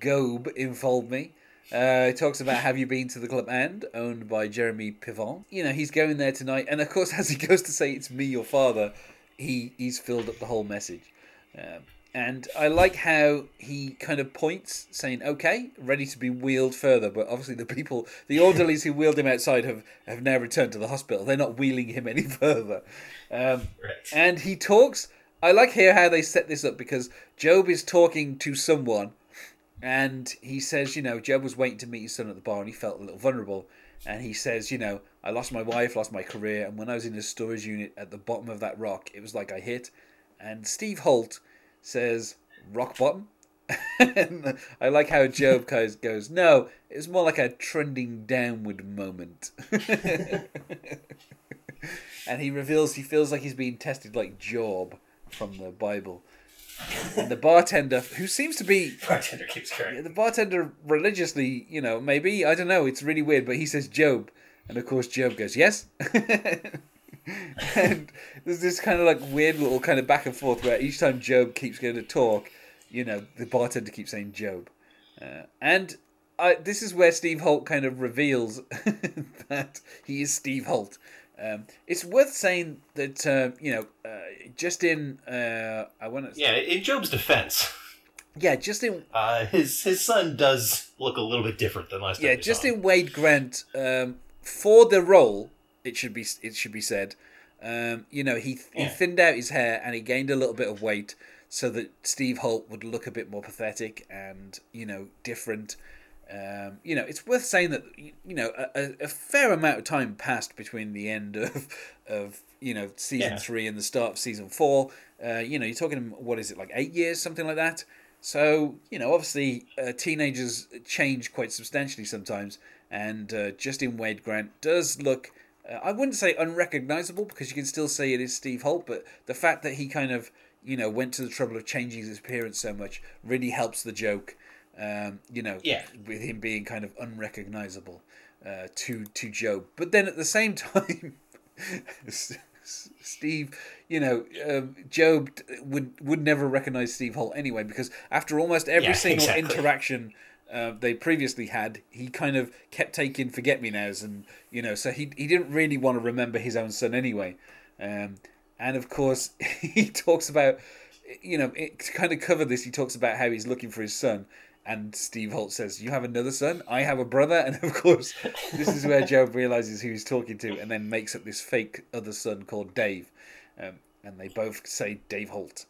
Gob involve me. Uh, talks about Have You Been to the Club And, owned by Jeremy Piven. You know, he's going there tonight. And of course, as he goes to say, It's me, your father, he, he's filled up the whole message. Um, and I like how he kind of points, saying, "Okay, ready to be wheeled further." But obviously, the people, the orderlies who wheeled him outside, have have now returned to the hospital. They're not wheeling him any further. Um, Right. and he talks. I like here how they set this up because Gob is talking to someone, and he says, you know, Gob was waiting to meet his son at the bar, and he felt a little vulnerable. And he says, you know, I lost my wife, lost my career, and when I was in a storage unit at the bottom of that rock, it was like I hit. And Steve Holt says, rock bottom. and I like how Gob goes, goes, no, it's more like a trending downward moment. and he reveals he feels like he's being tested like Job from the Bible. And the bartender, who seems to be Bartender keeps carrying. the bartender religiously, you know, maybe I don't know. It's really weird, but he says Job, and of course Gob goes yes. And there's this kind of like weird little kind of back and forth where each time Gob keeps going to talk, you know, the bartender keeps saying Job. Uh, and I, this is where Steve Holt kind of reveals that he is Steve Holt. Um, it's worth saying that uh, you know, uh, just in uh, I want to yeah, in Gob's defense, yeah, just in uh, his his son does look a little bit different than last time. yeah, just in Wade Grant um, for the role. It should be it should be said. Um, you know, he he Yeah. thinned out his hair and he gained a little bit of weight so that Steve Holt would look a bit more pathetic and you know different. Um, you know, it's worth saying that you know a, a- a fair amount of time passed between the end of of you know season Yeah. three and the start of season four. Uh, you know, you're talking what is it like eight years, something like that. So you know, obviously, uh, teenagers change quite substantially sometimes, and uh, Justin Wade Grant does look. Uh, I wouldn't say unrecognizable because you can still say it is Steve Holt, but the fact that he kind of you know went to the trouble of changing his appearance so much really helps the joke. Um, you know, Yeah. with him being kind of unrecognizable uh, to to Joe. But then at the same time, Steve, you know, um, Gob would would never recognize Steve Holt anyway because after almost every Yeah, single exactly. interaction uh, they previously had, he kind of kept taking forget me nows, and you know, so he he didn't really want to remember his own son anyway. Um, and of course, he talks about, you know, it, to kind of cover this, he talks about how he's looking for his son. And Steve Holt says, "You have another son. I have a brother." And of course, this is where Gob realizes who he's talking to, and then makes up this fake other son called Dave. Um, and they both say Dave Holt,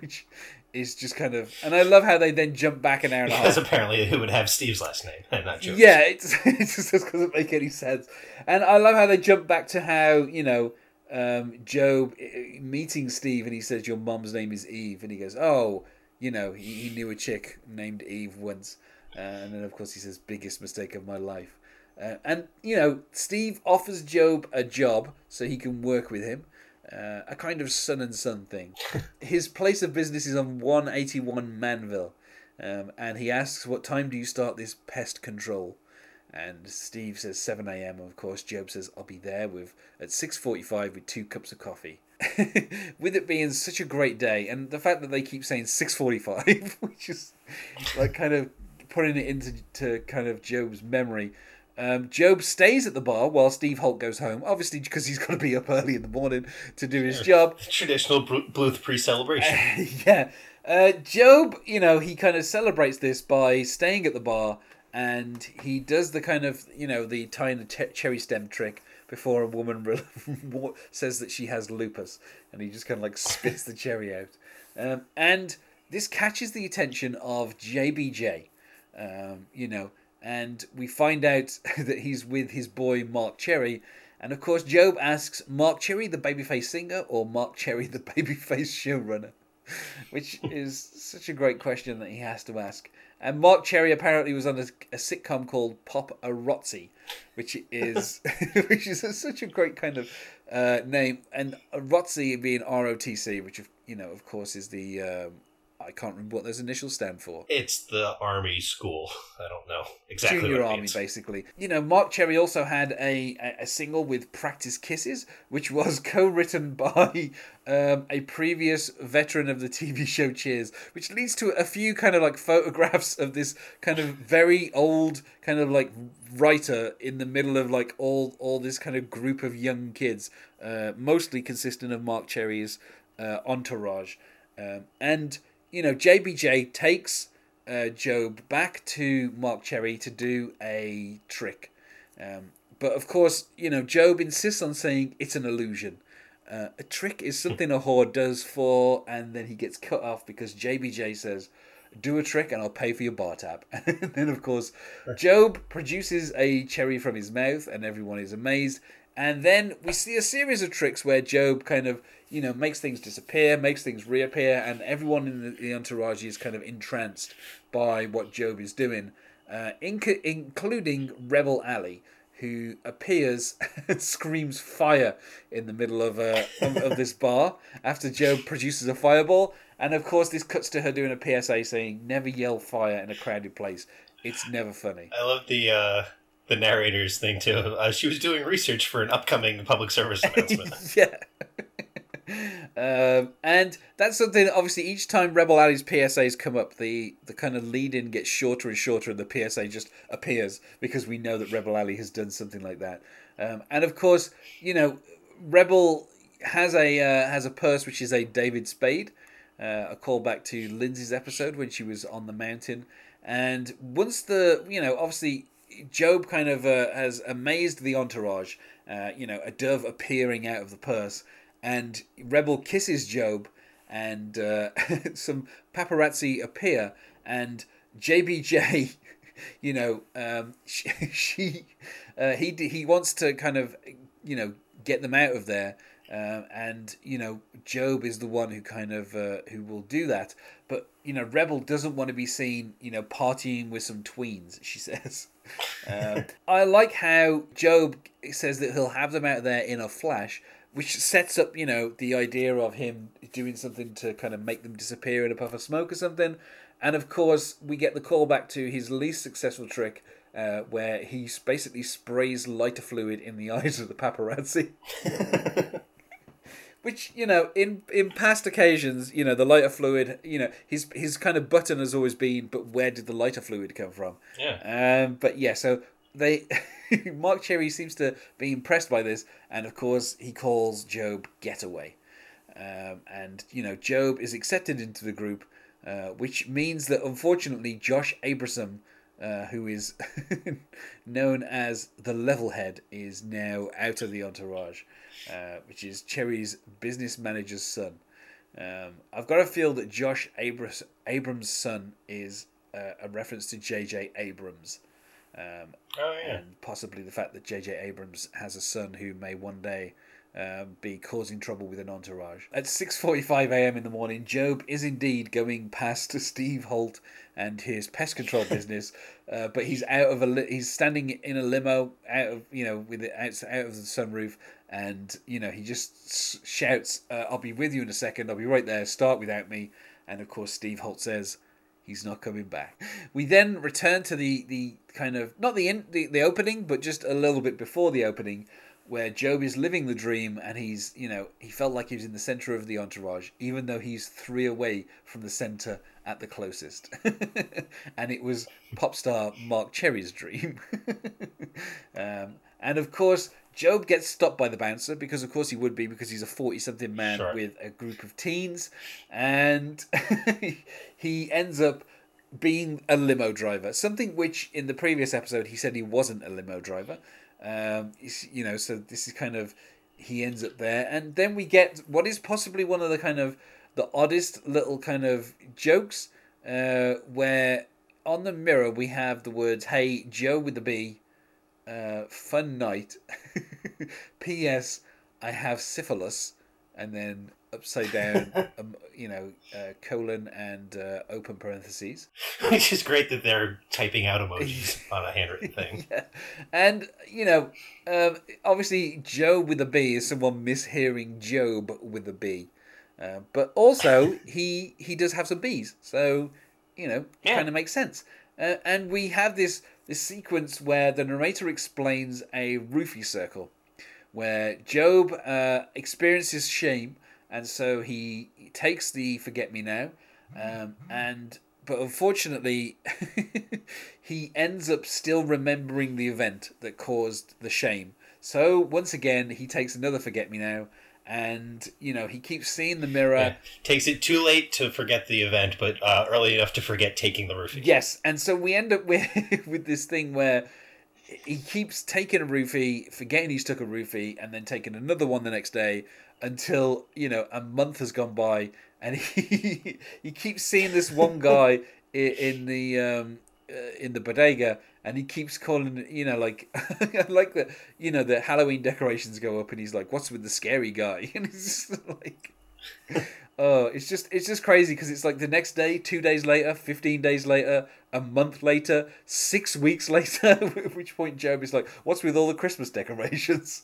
which is just kind of. And I love how they then jump back an hour and a half. because apparently it would have Steve's last name and not Joe's. Yeah, it's, it just doesn't make any sense. And I love how they jump back to how, you know, um, Gob uh, meeting Steve and he says, Your mom's name is Eve. And he goes, Oh, you know, he, he knew a chick named Eve once. Uh, and then, of course, he says, Biggest mistake of my life. Uh, and, you know, Steve offers Gob a job so he can work with him. Uh, a kind of son and son thing. His place of business is on 181 Manville. Um, and he asks, "What time do you start this pest control?" And Steve says 7 a.m. Of course, Gob says, "I'll be there with at 6:45 with two cups of coffee." with it being such a great day, and the fact that they keep saying 6:45, which is like kind of putting it into to kind of Gob's memory. Um, Gob stays at the bar while Steve Holt goes home, obviously because he's got to be up early in the morning to do his job. Traditional Blu- Bluth pre-celebration. yeah. Uh, Gob, you know, he kind of celebrates this by staying at the bar and he does the kind of, you know, the tying the te- cherry stem trick before a woman re- says that she has lupus and he just kind of like spits the cherry out. Um, and this catches the attention of JBJ, um, you know, and we find out that he's with his boy Marc Cherry. And of course, Gob asks Marc Cherry, the babyface singer, or Marc Cherry, the babyface showrunner? which is such a great question that he has to ask. And Marc Cherry apparently was on a, a sitcom called Pop a Rotzi, which is which is a, such a great kind of uh, name. And Rotzi being R O T C, which you know, of course, is the um, I can't remember what those initials stand for. It's the army school. I don't know exactly Junior what it Army, means. basically. You know, Marc Cherry also had a, a, a single with Practice Kisses, which was co written by um, a previous veteran of the TV show Cheers, which leads to a few kind of like photographs of this kind of very old kind of like writer in the middle of like all, all this kind of group of young kids, uh, mostly consisting of Marc Cherry's uh, entourage. Um, and, you know, JBJ takes uh, Gob back to Marc Cherry to do a trick. Um, but of course, you know, Gob insists on saying it's an illusion. Uh, a trick is something a whore does for, and then he gets cut off because JBJ says, Do a trick and I'll pay for your bar tab. and then, of course, Gob produces a cherry from his mouth, and everyone is amazed. And then we see a series of tricks where Gob kind of, you know, makes things disappear, makes things reappear, and everyone in the, the entourage is kind of entranced by what Gob is doing, uh, inc- including Rebel Alley, who appears and screams fire in the middle of, uh, of, of this bar after Gob produces a fireball. And of course, this cuts to her doing a PSA saying, never yell fire in a crowded place. It's never funny. I love the uh, the narrator's thing too. Uh, she was doing research for an upcoming public service announcement. yeah. Um, and that's something that obviously each time Rebel Alley's PSAs come up, the, the kind of lead in gets shorter and shorter, and the PSA just appears because we know that Rebel Alley has done something like that. Um, and of course, you know, Rebel has a uh, has a purse which is a David Spade, uh, a callback to Lindsay's episode when she was on the mountain. And once the you know obviously Gob kind of uh, has amazed the entourage, uh, you know, a dove appearing out of the purse, and Rebel kisses Gob, and uh, some paparazzi appear, and JBJ, you know, um, she, she uh, he he wants to kind of, you know, get them out of there. Um, and you know, Gob is the one who kind of uh, who will do that. But you know, Rebel doesn't want to be seen, you know, partying with some tweens. She says. Um, I like how Gob says that he'll have them out there in a flash, which sets up, you know, the idea of him doing something to kind of make them disappear in a puff of smoke or something. And of course, we get the callback to his least successful trick, uh, where he basically sprays lighter fluid in the eyes of the paparazzi. Which you know, in in past occasions, you know, the lighter fluid, you know, his his kind of button has always been, but where did the lighter fluid come from? Yeah. Um, but yeah, so they Marc Cherry seems to be impressed by this, and of course he calls Gob Getaway, um, and you know Gob is accepted into the group, uh, which means that unfortunately Josh Abraham. Uh, who is known as the Levelhead is now out of the entourage, uh, which is Cherry's business manager's son. Um, I've got a feel that Josh Abras- Abrams' son is uh, a reference to J.J. Abrams. Um, oh yeah. And possibly the fact that J.J. Abrams has a son who may one day um, be causing trouble with an entourage. At 6:45 a.m. in the morning, Gob is indeed going past Steve Holt and his pest control business, uh, but he's out of a li- he's standing in a limo out of you know with it out, out of the sunroof, and you know he just shouts, uh, "I'll be with you in a second. I'll be right there. Start without me." And of course, Steve Holt says, he's not coming back. We then return to the the kind of not the in, the, the opening, but just a little bit before the opening, where Gob is living the dream and he's you know he felt like he was in the center of the entourage, even though he's three away from the center at the closest, and it was pop star Marc Cherry's dream. um, and of course, Gob gets stopped by the bouncer because, of course, he would be because he's a forty-something man Sure. with a group of teens, and he ends up being a limo driver. Something which in the previous episode he said he wasn't a limo driver. Um, you know, so this is kind of he ends up there, and then we get what is possibly one of the kind of the oddest little kind of jokes, uh, where on the mirror we have the words "Hey Joe with the B." uh, fun night. P.S. I have syphilis, and then upside down, um, you know, uh, colon and uh, open parentheses. Which is great that they're typing out emojis on a handwritten thing. Yeah. And, you know, um, obviously, Joe with a B is someone mishearing Job with a B. Uh, but also, he he does have some B's, so you know, Yeah. kind of makes sense. Uh, and we have this this sequence where the narrator explains a roofie circle, where Gob uh, experiences shame, and so he takes the forget me now, um, and but unfortunately, he ends up still remembering the event that caused the shame. So once again, he takes another forget me now, and you know he keeps seeing the mirror. Yeah. Takes it too late to forget the event, but uh, early enough to forget taking the roofie. Yes, and so we end up with with this thing where he keeps taking a roofie, forgetting he's took a roofie, and then taking another one the next day until you know a month has gone by, and he he keeps seeing this one guy i- in the um, in the bodega, and he keeps calling you know like like the you know the Halloween decorations go up, and he's like, "What's with the scary guy?" And it's just like. Oh, it's just it's just crazy because it's like the next day, two days later, fifteen days later, a month later, six weeks later. At which point Gob is like, "What's with all the Christmas decorations?"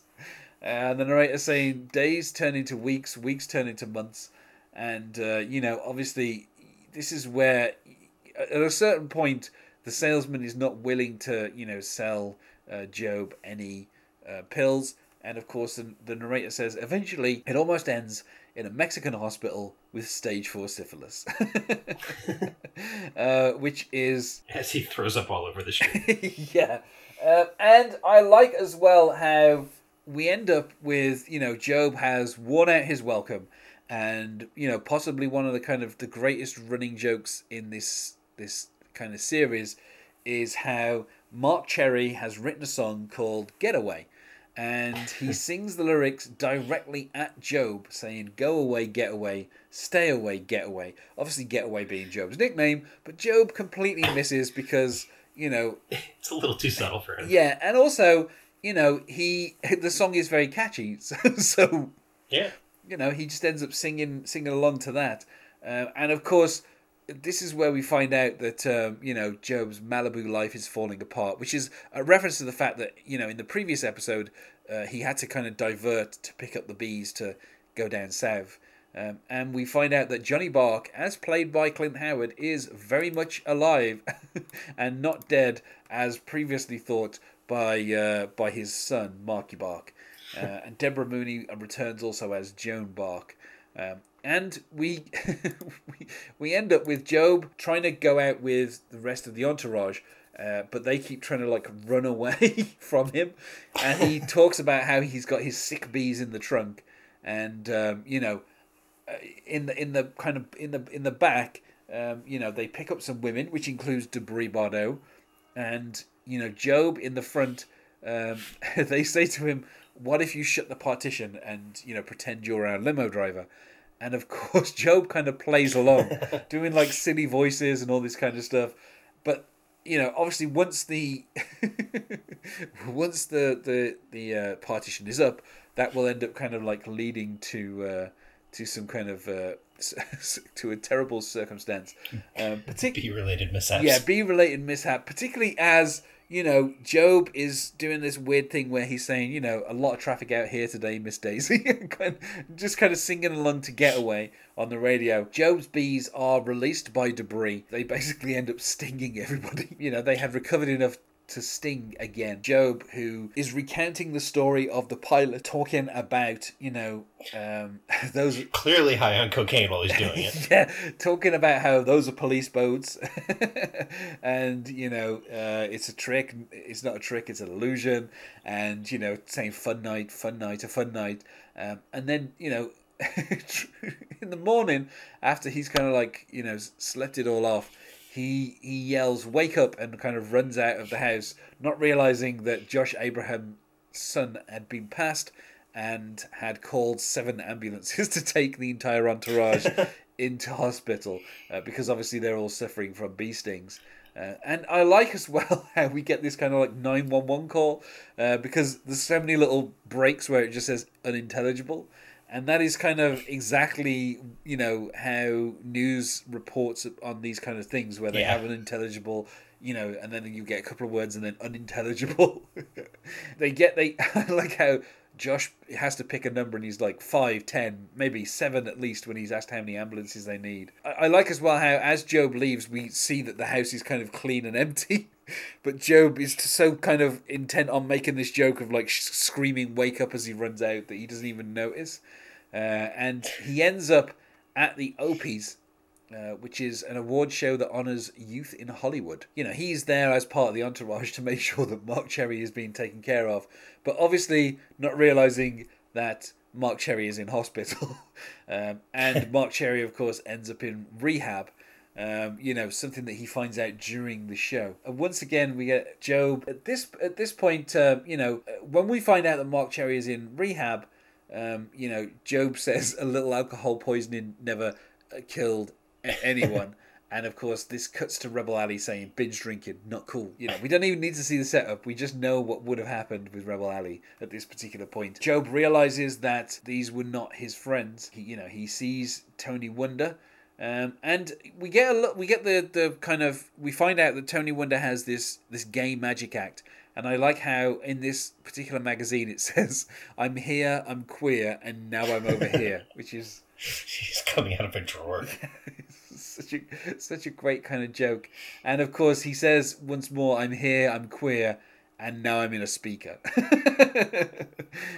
And the narrator saying, "Days turn into weeks, weeks turn into months," and uh, you know, obviously, this is where at a certain point the salesman is not willing to, you know, sell uh, Gob any uh, pills. And of course, the, the narrator says eventually it almost ends in a Mexican hospital with stage four syphilis, uh, which is as he throws up all over the street. yeah, uh, and I like as well how we end up with you know Gob has worn out his welcome, and you know possibly one of the kind of the greatest running jokes in this this kind of series is how Marc Cherry has written a song called Getaway and he sings the lyrics directly at Gob, saying, Go away, get away, stay away, get away. Obviously, get away being Gob's nickname, but Gob completely misses because, you know. It's a little too subtle for him. Yeah, and also, you know, he the song is very catchy, so, so yeah. You know, he just ends up singing singing along to that. Uh, and of course, this is where we find out that um, you know Gob's Malibu life is falling apart, which is a reference to the fact that you know in the previous episode uh, he had to kind of divert to pick up the bees to go down south. Um, and we find out that Johnny Bark, as played by Clint Howard, is very much alive and not dead as previously thought by uh, by his son Marky Bark. Uh, and Deborah Mooney returns also as Joan Bark. Um, and we, we we end up with Gob trying to go out with the rest of the entourage, uh, but they keep trying to like run away from him, and he talks about how he's got his sick bees in the trunk, and um, you know, uh, in the in the kind of in the in the back, um, you know, they pick up some women, which includes Debrie Bardeaux, and you know, Gob in the front. Um, they say to him, "What if you shut the partition and you know pretend you're our limo driver?" And of course Gob kind of plays along, doing like silly voices and all this kind of stuff. But you know, obviously, once the once the the the uh, partition is up, that will end up kind of like leading to uh, to some kind of uh, to a terrible circumstance. Um, particularly bee related mishap. Yeah, bee related mishap, particularly as you know, Gob is doing this weird thing where he's saying, you know, a lot of traffic out here today, Miss Daisy. just kind of singing along to Getaway on the radio. Gob's bees are released by Debrie. They basically end up stinging everybody. You know, they have recovered enough to Sting again. Gob, who is recounting the story of the pilot, talking about, you know, um, those. Clearly high on cocaine while he's doing it. yeah, talking about how those are police boats. and, you know, uh, it's a trick. It's not a trick, it's an illusion. And, you know, saying fun night, fun night, a fun night. Um, and then, you know, in the morning, after he's kind of like, you know, slept it all off he he yells "Wake up!" and kind of runs out of the house, not realizing that Josh Abraham's son had been passed and had called seven ambulances to take the entire entourage into hospital uh, because obviously they're all suffering from bee stings. Uh, and I like as well how we get this kind of like 911 call uh, because there's so many little breaks where it just says unintelligible and that is kind of exactly you know how news reports on these kind of things where they yeah. have an intelligible you know and then you get a couple of words and then unintelligible they get they like how josh has to pick a number and he's like five ten maybe seven at least when he's asked how many ambulances they need I, I like as well how as gob leaves we see that the house is kind of clean and empty but Gob is so kind of intent on making this joke of like screaming "wake up" as he runs out that he doesn't even notice. Uh, and he ends up at the Opies, uh, which is an award show that honors youth in Hollywood. You know, he's there as part of the entourage to make sure that Marc Cherry is being taken care of, but obviously not realizing that Marc Cherry is in hospital. um, and Marc Cherry, of course, ends up in rehab. Um, you know, something that he finds out during the show. And once again, we get job at this at this point. Uh, you know, when we find out that Marc Cherry is in rehab, um, you know, Gob says a little alcohol poisoning never uh, killed anyone. and of course, this cuts to Rebel Alley saying binge drinking, not cool. You know, we don't even need to see the setup. We just know what would have happened with Rebel Alley at this particular point. Gob realizes that these were not his friends. He, you know, he sees Tony Wonder. Um, and we get a look, we get the, the kind of we find out that Tony Wonder has this this gay magic act and I like how in this particular magazine it says, I'm here, I'm queer, and now I'm over here, which is. She's coming out of a drawer. such a such a great kind of joke. And of course, he says once more, "I'm here. I'm queer." And now I'm in a speaker.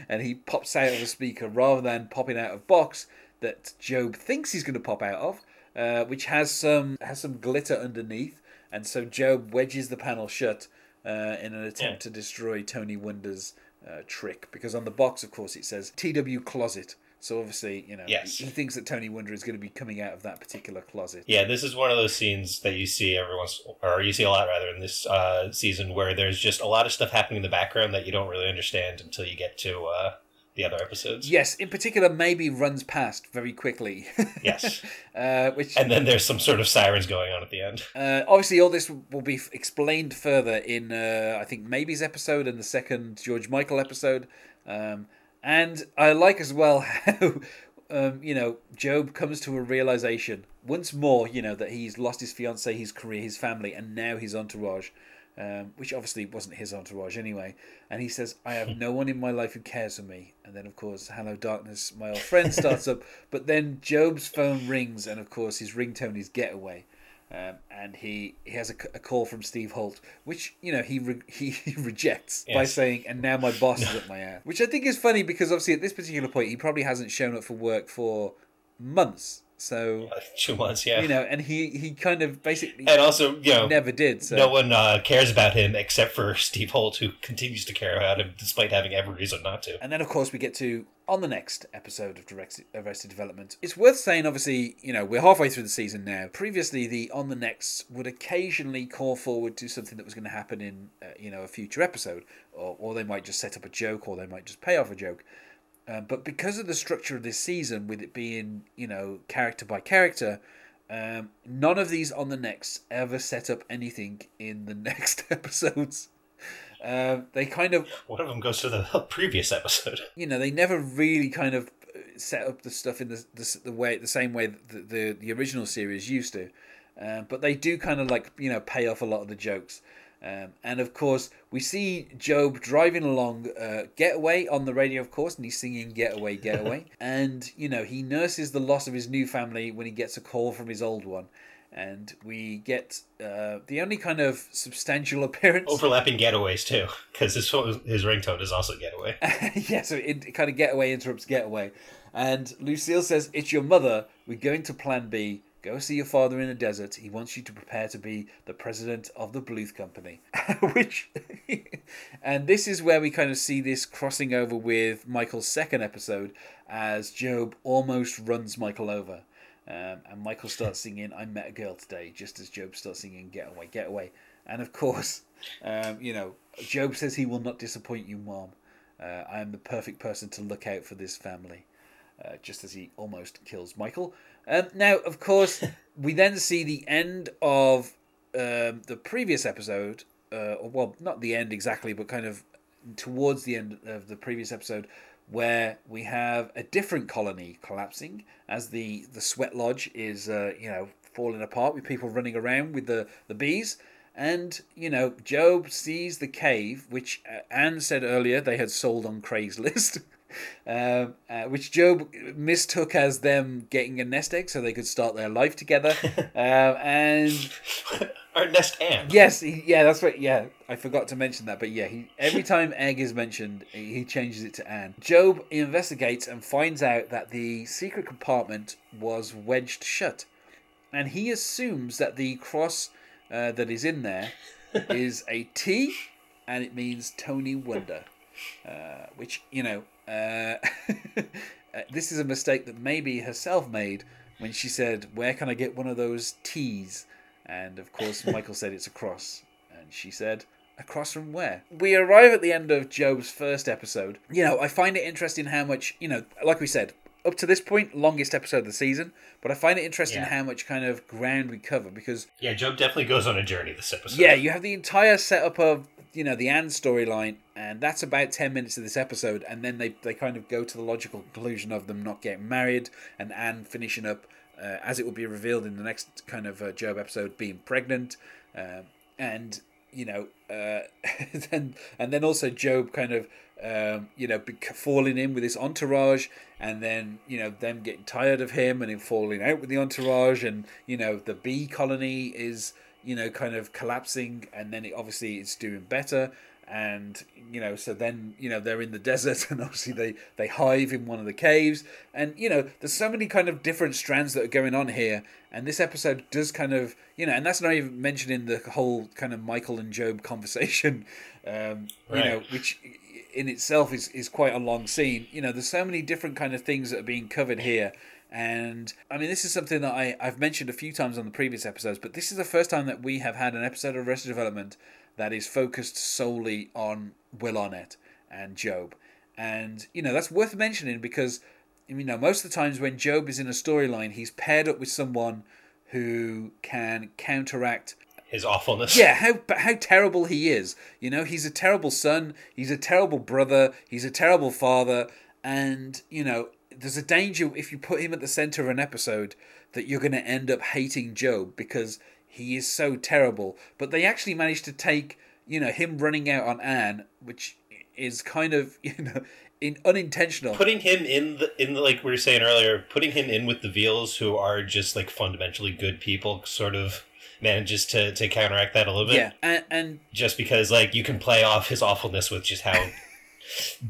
and he pops out of a speaker rather than popping out of box that Gob thinks he's going to pop out of, uh, which has some has some glitter underneath. And so Gob wedges the panel shut uh, in an attempt yeah. to destroy Tony Wonder's uh, trick. Because on the box, of course, it says TW Closet. So obviously, you know, yes. he, thinks that Tony Wonder is going to be coming out of that particular closet. Yeah, this is one of those scenes that you see every once, or you see a lot rather in this uh, season, where there's just a lot of stuff happening in the background that you don't really understand until you get to uh, the other episodes. Yes, in particular, Maeby runs past very quickly. yes. Uh, which and then there's some sort of sirens going on at the end. Uh, obviously, all this will be explained further in uh, I think Maeby's episode and the second George Michael episode. Um, and I like as well how um, you know Gob comes to a realization once more. You know that he's lost his fiance, his career, his family, and now his entourage um, which obviously wasn't his entourage anyway. And he says, I have no one in my life who cares for me. And then, of course, Hello Darkness, my old friend starts up. But then Gob's phone rings, and of course, his ringtone is Getaway. Um, and he, he has a, a, call from Steve Holt, which you know he re, he, rejects yes. by saying, "And now my boss is at my ass," which I think is funny because obviously at this particular point he probably hasn't shown up for work for months. So she was, yeah. You know, and he he kind of basically and also you know never did. So. No one uh, cares about him except for Steve Holt, who continues to care about him despite having every reason not to. And then of course we get to on the next episode of Direct Arrested Development. It's worth saying, obviously, you know we're halfway through the season now. Previously, the on the next would occasionally call forward to something that was going to happen in uh, you know a future episode, or or they might just set up a joke, or they might just pay off a joke. Uh, but because of the structure of this season, with it being you know character by character, um, none of these on the next ever set up anything in the next episodes. Uh, they kind of one of them goes to the previous episode. You know, they never really kind of uh, set up the stuff in the the, the way the same way the, the the original series used to. Uh, but they do kind of like you know pay off a lot of the jokes. Um, and of course, we see Gob driving along uh, Getaway on the radio, of course, and he's singing Getaway, Getaway. and, you know, he nurses the loss of his new family when he gets a call from his old one. And we get uh, the only kind of substantial appearance. Overlapping getaways, too, because his, his ringtone is also Getaway. yeah, so it, it kind of Getaway interrupts Getaway. And Lucille says, It's your mother. We're going to plan B. Go see your father in the desert. He wants you to prepare to be the president of the Bluth Company. Which, and this is where we kind of see this crossing over with Michael's second episode as Gob almost runs Michael over. Um, and Michael starts singing I Met a Girl Today, just as Gob starts singing Get Away, Get Away. And of course, um, you know, Gob says he will not disappoint you, Mom. Uh, I am the perfect person to look out for this family. Uh, just as he almost kills Michael. Um, now, of course, we then see the end of um, the previous episode, uh, or well, not the end exactly, but kind of towards the end of the previous episode, where we have a different colony collapsing as the the sweat lodge is uh, you know falling apart with people running around with the the bees. And, you know, gob sees the cave, which uh, Anne said earlier they had sold on Craigslist. uh, uh, which Gob mistook as them getting a nest egg so they could start their life together. uh, and our nest egg. Yes, he, yeah, that's right. Yeah, I forgot to mention that, but yeah, he every time egg is mentioned, he changes it to Anne. Gob investigates and finds out that the secret compartment was wedged shut, and he assumes that the cross uh, that is in there is a T, and it means Tony Wonder. Uh, which you know uh, this is a mistake that Maeby herself made when she said, Where can I get one of those T's? And of course, Michael said it's a cross. And she said, Across from where? We arrive at the end of Gob's first episode. You know, I find it interesting how much, you know, like we said, up to this point, longest episode of the season. But I find it interesting yeah. how much kind of ground we cover because. Yeah, Gob definitely goes on a journey this episode. Yeah, you have the entire setup of you know the Anne storyline, and that's about ten minutes of this episode, and then they they kind of go to the logical conclusion of them not getting married, and Anne finishing up, uh, as it will be revealed in the next kind of uh, Gob episode, being pregnant, uh, and you know, uh, and and then also Gob kind of um, you know falling in with this entourage, and then you know them getting tired of him and him falling out with the entourage, and you know the bee colony is you know kind of collapsing, and then it obviously it's doing better, and you know so then you know they're in the desert and obviously they they hive in one of the caves. And you know there's so many kind of different strands that are going on here. And this episode does kind of you know and that's not even mentioning the whole kind of michael and Gob conversation um, right. you know which in itself is is quite a long scene. You know there's so many different kind of things that are being covered here and I mean, this is something that I, I've mentioned a few times on the previous episodes, but this is the first time that we have had an episode of Arrested Development that is focused solely on Will Arnett and Gob. And, you know, that's worth mentioning because, you know, most of the times when Gob is in a storyline, he's paired up with someone who can counteract his awfulness. Yeah, how how terrible he is. You know, he's a terrible son, he's a terrible brother, he's a terrible father, and you know, there's a danger if you put him at the center of an episode that you're going to end up hating Gob because he is so terrible. But they actually managed to take, you know, him running out on Anne, which is kind of, you know, in unintentional. Putting him in the in the, like we were saying earlier, putting him in with the Veals who are just like fundamentally good people, sort of manages to to counteract that a little bit. Yeah, and, and just because like you can play off his awfulness with just how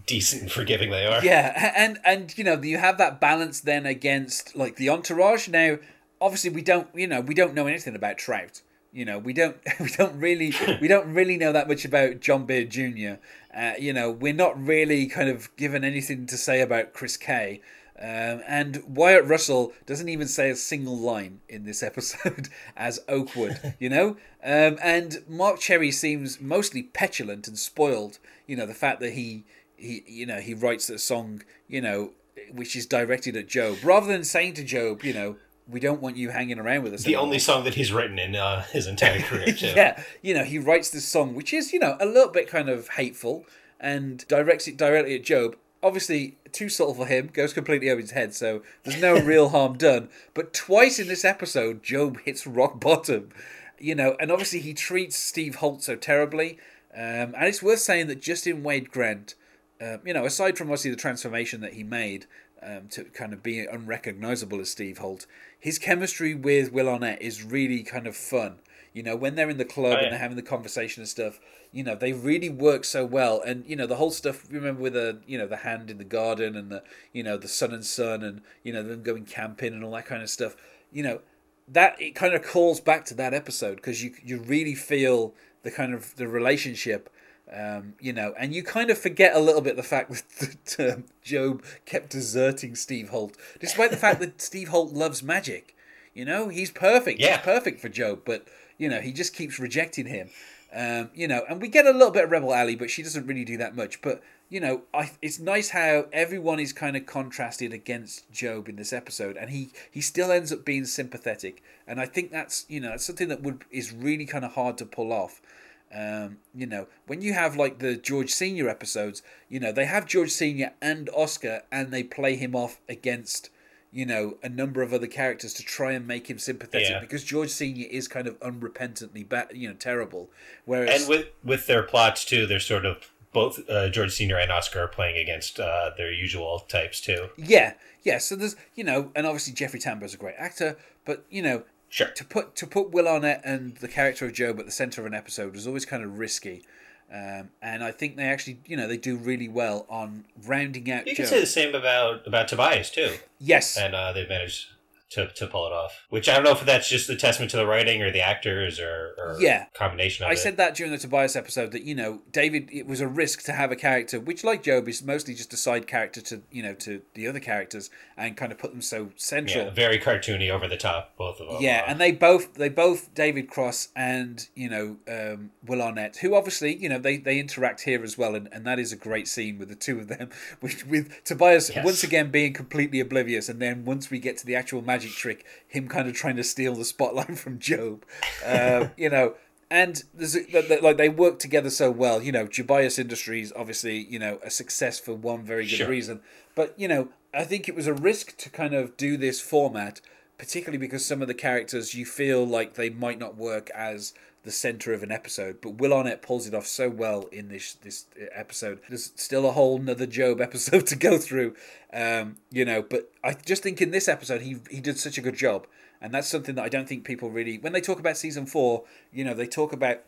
decent and forgiving they are. Yeah, and and you know you have that balance then against like the entourage. Now obviously we don't you know we don't know anything about Trout. You know we don't we don't really we don't really know that much about John Beard Jr. Uh, you know we're not really kind of given anything to say about Chris Kay. Um, and Wyatt Russell doesn't even say a single line in this episode as Oakwood, you know? Um, and Marc Cherry seems mostly petulant and spoiled. You know, the fact that he, he you know, he writes a song, you know, which is directed at Gob rather than saying to Gob you know, we don't want you hanging around with us. The anymore. only song that he's written in uh, his entire career. Too. yeah, you know, he writes this song, which is you know a little bit kind of hateful, and directs it directly at Gob. Obviously, too subtle for him, goes completely over his head, so there's no real harm done. But twice in this episode, Gob hits rock bottom, you know, and obviously he treats Steve Holt so terribly. Um, and it's worth saying that Justin Wade Grant, uh, you know, aside from obviously the transformation that he made, um, to kind of be unrecognizable as Steve Holt. His chemistry with Will Arnett is really kind of fun. You know, when they're in the club oh, yeah. and they're having the conversation and stuff, you know, they really work so well. And you know, the whole stuff. Remember with the you know the hand in the garden and the you know the son and son and you know them going camping and all that kind of stuff. You know, that it kind of calls back to that episode because you you really feel the kind of the relationship um, you know, and you kind of forget a little bit the fact that um, Gob kept deserting Steve Holt, despite the fact that Steve Holt loves magic. You know, he's perfect. Yeah. He's perfect for Gob, but you know, he just keeps rejecting him. Um, you know, and we get a little bit of Rebel Alley, but she doesn't really do that much. But you know, I, it's nice how everyone is kind of contrasted against Gob in this episode, and he he still ends up being sympathetic. And I think that's you know that's something that would is really kind of hard to pull off. Um, you know, when you have like the George Senior episodes, you know they have George Senior and Oscar, and they play him off against you know a number of other characters to try and make him sympathetic yeah. because George Senior is kind of unrepentantly bad, you know, terrible. Whereas and with with their plots too, they're sort of both uh, George Senior and Oscar are playing against uh, their usual types too. Yeah, yeah. So there's you know, and obviously Jeffrey Tambor is a great actor, but you know Sure. To put to put Will Arnett and the character of Gob at the center of an episode was always kind of risky. Um, and I think they actually, you know, they do really well on rounding out. You can say the same about about Tobias too. Yes, and uh, they've managed to, to pull it off. Which I don't know if that's just a testament to the writing or the actors or, or yeah combination of I it. said that during the Tobias episode that you know David it was a risk to have a character which like Gob is mostly just a side character to you know to the other characters and kind of put them so central. Yeah, very cartoony, over the top, both of them. Yeah, and they both they both David Cross and you know um, Will Arnett, who obviously you know they they interact here as well, and, and that is a great scene with the two of them, which with Tobias yes. once again being completely oblivious, and then once we get to the actual magic trick, him kind of trying to steal the spotlight from Gob. Uh, you know, and there's like they work together so well. You know, Tobias Industries obviously you know a success for one very good sure. reason, but you know I think it was a risk to kind of do this format, particularly because some of the characters you feel like they might not work as the center of an episode. But Will Arnett pulls it off so well in this this episode. There's still a whole another Gob episode to go through, um, you know. But I just think in this episode he he did such a good job, and that's something that I don't think people really when they talk about season four, you know, they talk about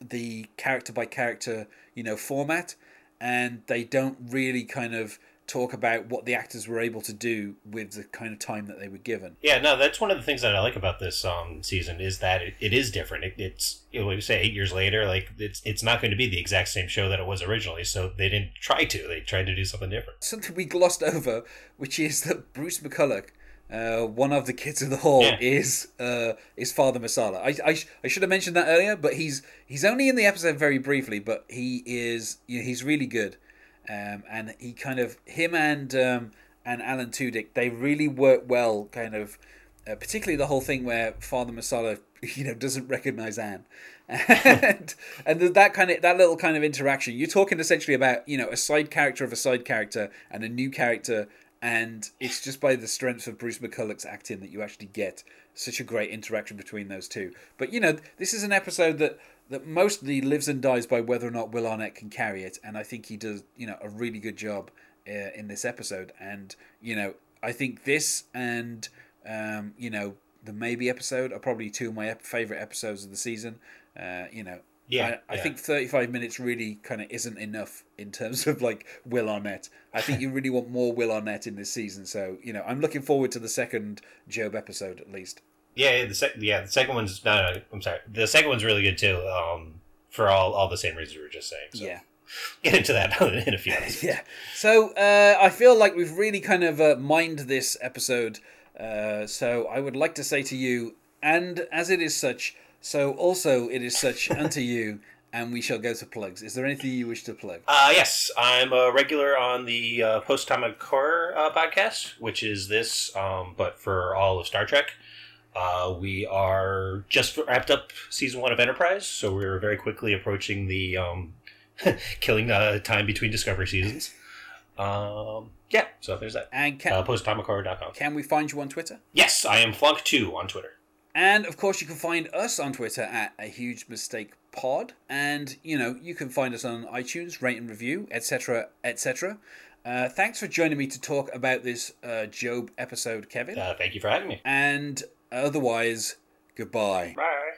the character by character, you know, format, and they don't really kind of talk about what the actors were able to do with the kind of time that they were given. Yeah, no, that's one of the things that I like about this um, season is that it, it is different. It, it's you know, like you say eight years later, like it's it's not going to be the exact same show that it was originally. So they didn't try to. They tried to do something different. Something we glossed over, which is that Bruce McCulloch. Uh, one of the kids in the hall Yeah. is uh, is Father Marsala. I, I, I should have mentioned that earlier, but he's he's only in the episode very briefly, but he is you know, he's really good, um, and he kind of him and um, and Alan Tudyk they really work well, kind of uh, particularly the whole thing where Father Marsala you know doesn't recognize Anne, and and that kind of that little kind of interaction. You're talking essentially about you know a side character of a side character and a new character and it's just by the strength of Bruce McCulloch's acting that you actually get such a great interaction between those two. But you know, this is an episode that that mostly lives and dies by whether or not Will Arnett can carry it, and I think he does, you know, a really good job uh, in this episode. And you know, I think this and um, you know the Maeby episode are probably two of my ep- favorite episodes of the season. Uh, you know, Yeah, I, I yeah. think 35 minutes really kind of isn't enough in terms of like Will Arnett. I think you really want more Will Arnett in this season. So, you know, I'm looking forward to the second Gob episode at least. Yeah, yeah, the sec- yeah the second one's no, no, I'm sorry. The second one's really good too. Um, for all all the same reasons we were just saying. So Yeah. get into that in a few minutes. Yeah. So, uh, I feel like we've really kind of uh, mined this episode. Uh, so, I would like to say to you, and as it is such, so also it is such unto you, and we shall go to plugs. Is there anything you wish to plug? Uh, yes, I'm a regular on the uh, Post Atomic Horror uh, podcast, which is this, um, but for all of Star Trek. Uh, we are just wrapped up season one of Enterprise, so we're very quickly approaching the um, killing uh, time between Discovery seasons. Um, yeah, so there's that. And can, Uh, PostAtomicHorror.com. can we find you on Twitter? Yes, I am Flunk2 on Twitter. And of course, you can find us on Twitter at a huge mistake pod, and you know you can find us on iTunes, rate and review, etc., etc. Uh, thanks for joining me to talk about this uh, Gob episode, Kevin. Uh, thank you for having me. And otherwise, goodbye. Bye.